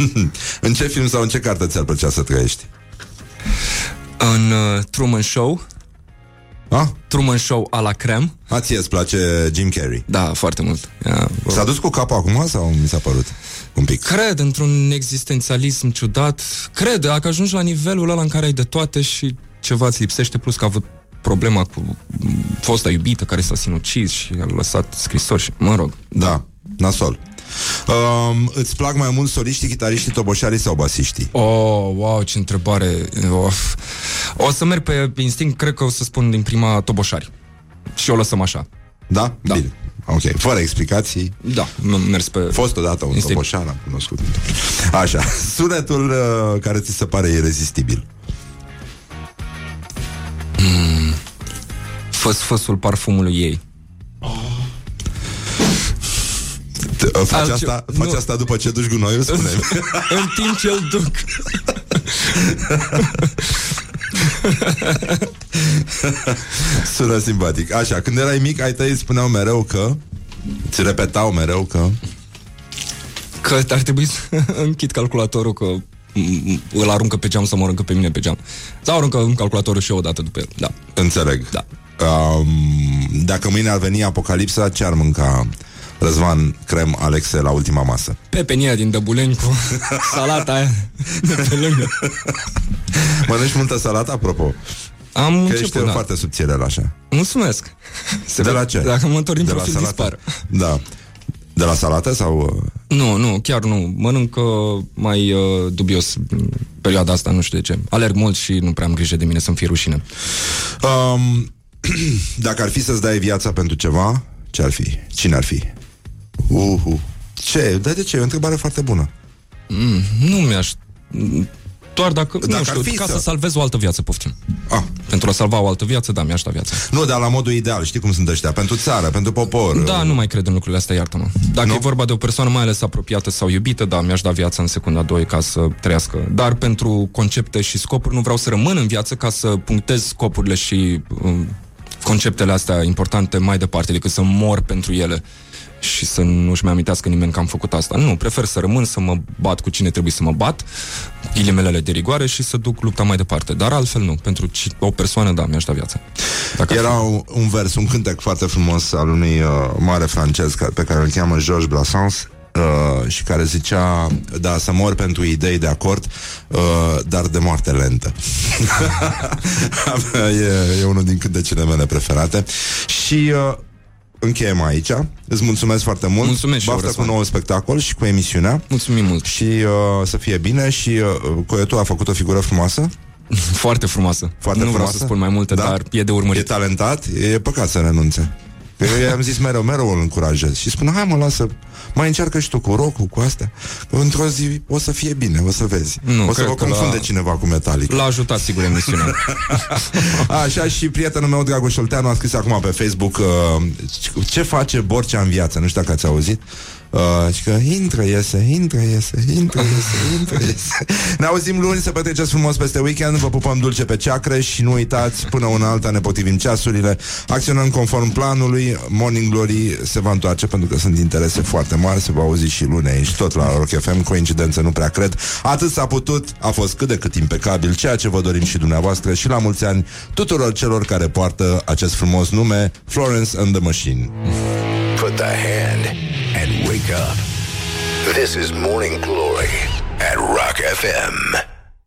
în ce film sau în ce carte ți-ar plăcea să trăiești? În uh, Truman Show. A? Truman Show a la crem. A, ție îți place Jim Carrey? Da, foarte mult. Ia, S-a dus cu capul acum sau mi s-a părut? Un pic. Cred într-un existențialism ciudat. Cred, dacă ajungi la nivelul ăla în care ai de toate și ceva îți lipsește, plus că a avut problema cu m, fosta iubită care s-a sinucis și a lăsat scrisori și, mă rog. Da, nasol. Um, îți plac mai mult soliștii, chitariștii, toboșarii sau basiștii? Oh, wow, ce întrebare. Of. O să merg pe instinct, cred că o să spun din prima toboșari. Și o lăsăm așa. Da? Da. Bine. Ok, fără explicații. Da, m- mers pe... Fost odată un Instinct. toboșar, am cunoscut. Așa, sunetul uh, care ți se pare irezistibil. Făs-făsul parfumului ei. Te, uh, faci, Altce- asta, faci nu. asta după ce duci gunoiul? spune în timp ce îl duc. Sună simpatic. Așa, când erai mic, ai tăi îți spuneau mereu că... Ți repetau mereu că... Că ar trebui să închid calculatorul că m- îl aruncă pe geam să mă aruncă pe mine pe geam. Sau aruncă în calculatorul și eu odată după el. Da. Înțeleg. Da. Um, dacă mâine ar veni apocalipsa, ce ar mânca Răzvan Crem Alexe la ultima masă? Pepenia din Dăbuleni cu salata aia de pe lângă. Mănânci multă salată, apropo? Am Că început, ești da. foarte subțirel așa. Mulțumesc. Se de vede- la ce? Dacă mă întorc din de la profil, salată? dispar. Da. De la salată sau... uh, Nu, nu, chiar nu. Mănânc uh, mai uh, dubios în perioada asta, nu știu de ce. Alerg mult și nu prea am grijă de mine să-mi fie rușine. Um, dacă ar fi să-ți dai viața pentru ceva, ce ar fi? Cine ar fi? Uhu. Ce? Da, de ce? E o întrebare foarte bună. Mm, nu mi-aș... Doar dacă, Dacă nu ar știu, fi ca să- să salvez o altă viață, poftim. Ah. Pentru a salva o altă viață, da, mi-aș da viața. Nu, dar la modul ideal, știi cum sunt ăștia? Pentru țară, pentru popor. Da, nu mai cred în lucrurile astea, iartă-mă. Dacă Nu? e vorba de o persoană mai ales apropiată sau iubită, da, mi-aș da viața în secunda 2 ca să trăiască. Dar pentru concepte și scopuri nu vreau să rămân în viață ca să punctez scopurile și um, conceptele astea importante mai departe decât să mor pentru ele și să nu-și mai amintească nimeni că am făcut asta. Nu, prefer să rămân, să mă bat cu cine trebuie să mă bat, cu ghilimelele de rigoare și să duc lupta mai departe. Dar altfel nu. Pentru ci- o persoană, da, mi-aș da viața. Dacă ar fi. Era un, un vers, un cântec foarte frumos al unui uh, mare francez ca, pe care îl cheamă Georges Brassens uh, și care zicea, da, să mor pentru idei de acord, uh, dar de moarte lentă. e, e unul din cântecele mele preferate. Și uh, încheiem aici. Îți mulțumesc foarte mult. Mulțumesc și eu, Baftă cu Răzvan. nou spectacol și cu emisiunea. Mulțumim mult. Și uh, să fie bine și uh, Coetu a făcut o figură frumoasă. Foarte frumoasă. Foarte nu frumoasă. vreau să spun mai multe, Da? dar e de E urmărit. talentat, e păcat să renunțe. Că eu i-am zis mereu, mereu îl încurajez Și spun, hai mă, lasă, mai încearcă și tu cu rock cu astea Că într-o zi o să fie bine, o să vezi Nu, O să cred vă că confunde la- cineva cu metalic L-a ajutat, sigur, emisiunea. Așa și prietenul meu, Dragoș Olteanu, a scris acum pe Facebook uh, ce face Borcea în viață. Nu știu dacă ați auzit. Uh, și că intră, iese, intră, iese, intră, iese, intră, iese. Ne auzim luni, să petreceți frumos peste weekend, vă pupăm dulce pe ceacre și nu uitați, până una alta ne potrivim ceasurile, acționăm conform planului, Morning Glory se va întoarce pentru că sunt interese foarte mari, se va auzi și luni aici, tot la Rock FM, coincidență nu prea cred. Atât s-a putut, a fost cât de cât impecabil, ceea ce vă dorim și dumneavoastră și la mulți ani tuturor celor care poartă acest frumos nume, Florence and the Machine. Put the hand and wake up. This is Morning Glory at Rock FM.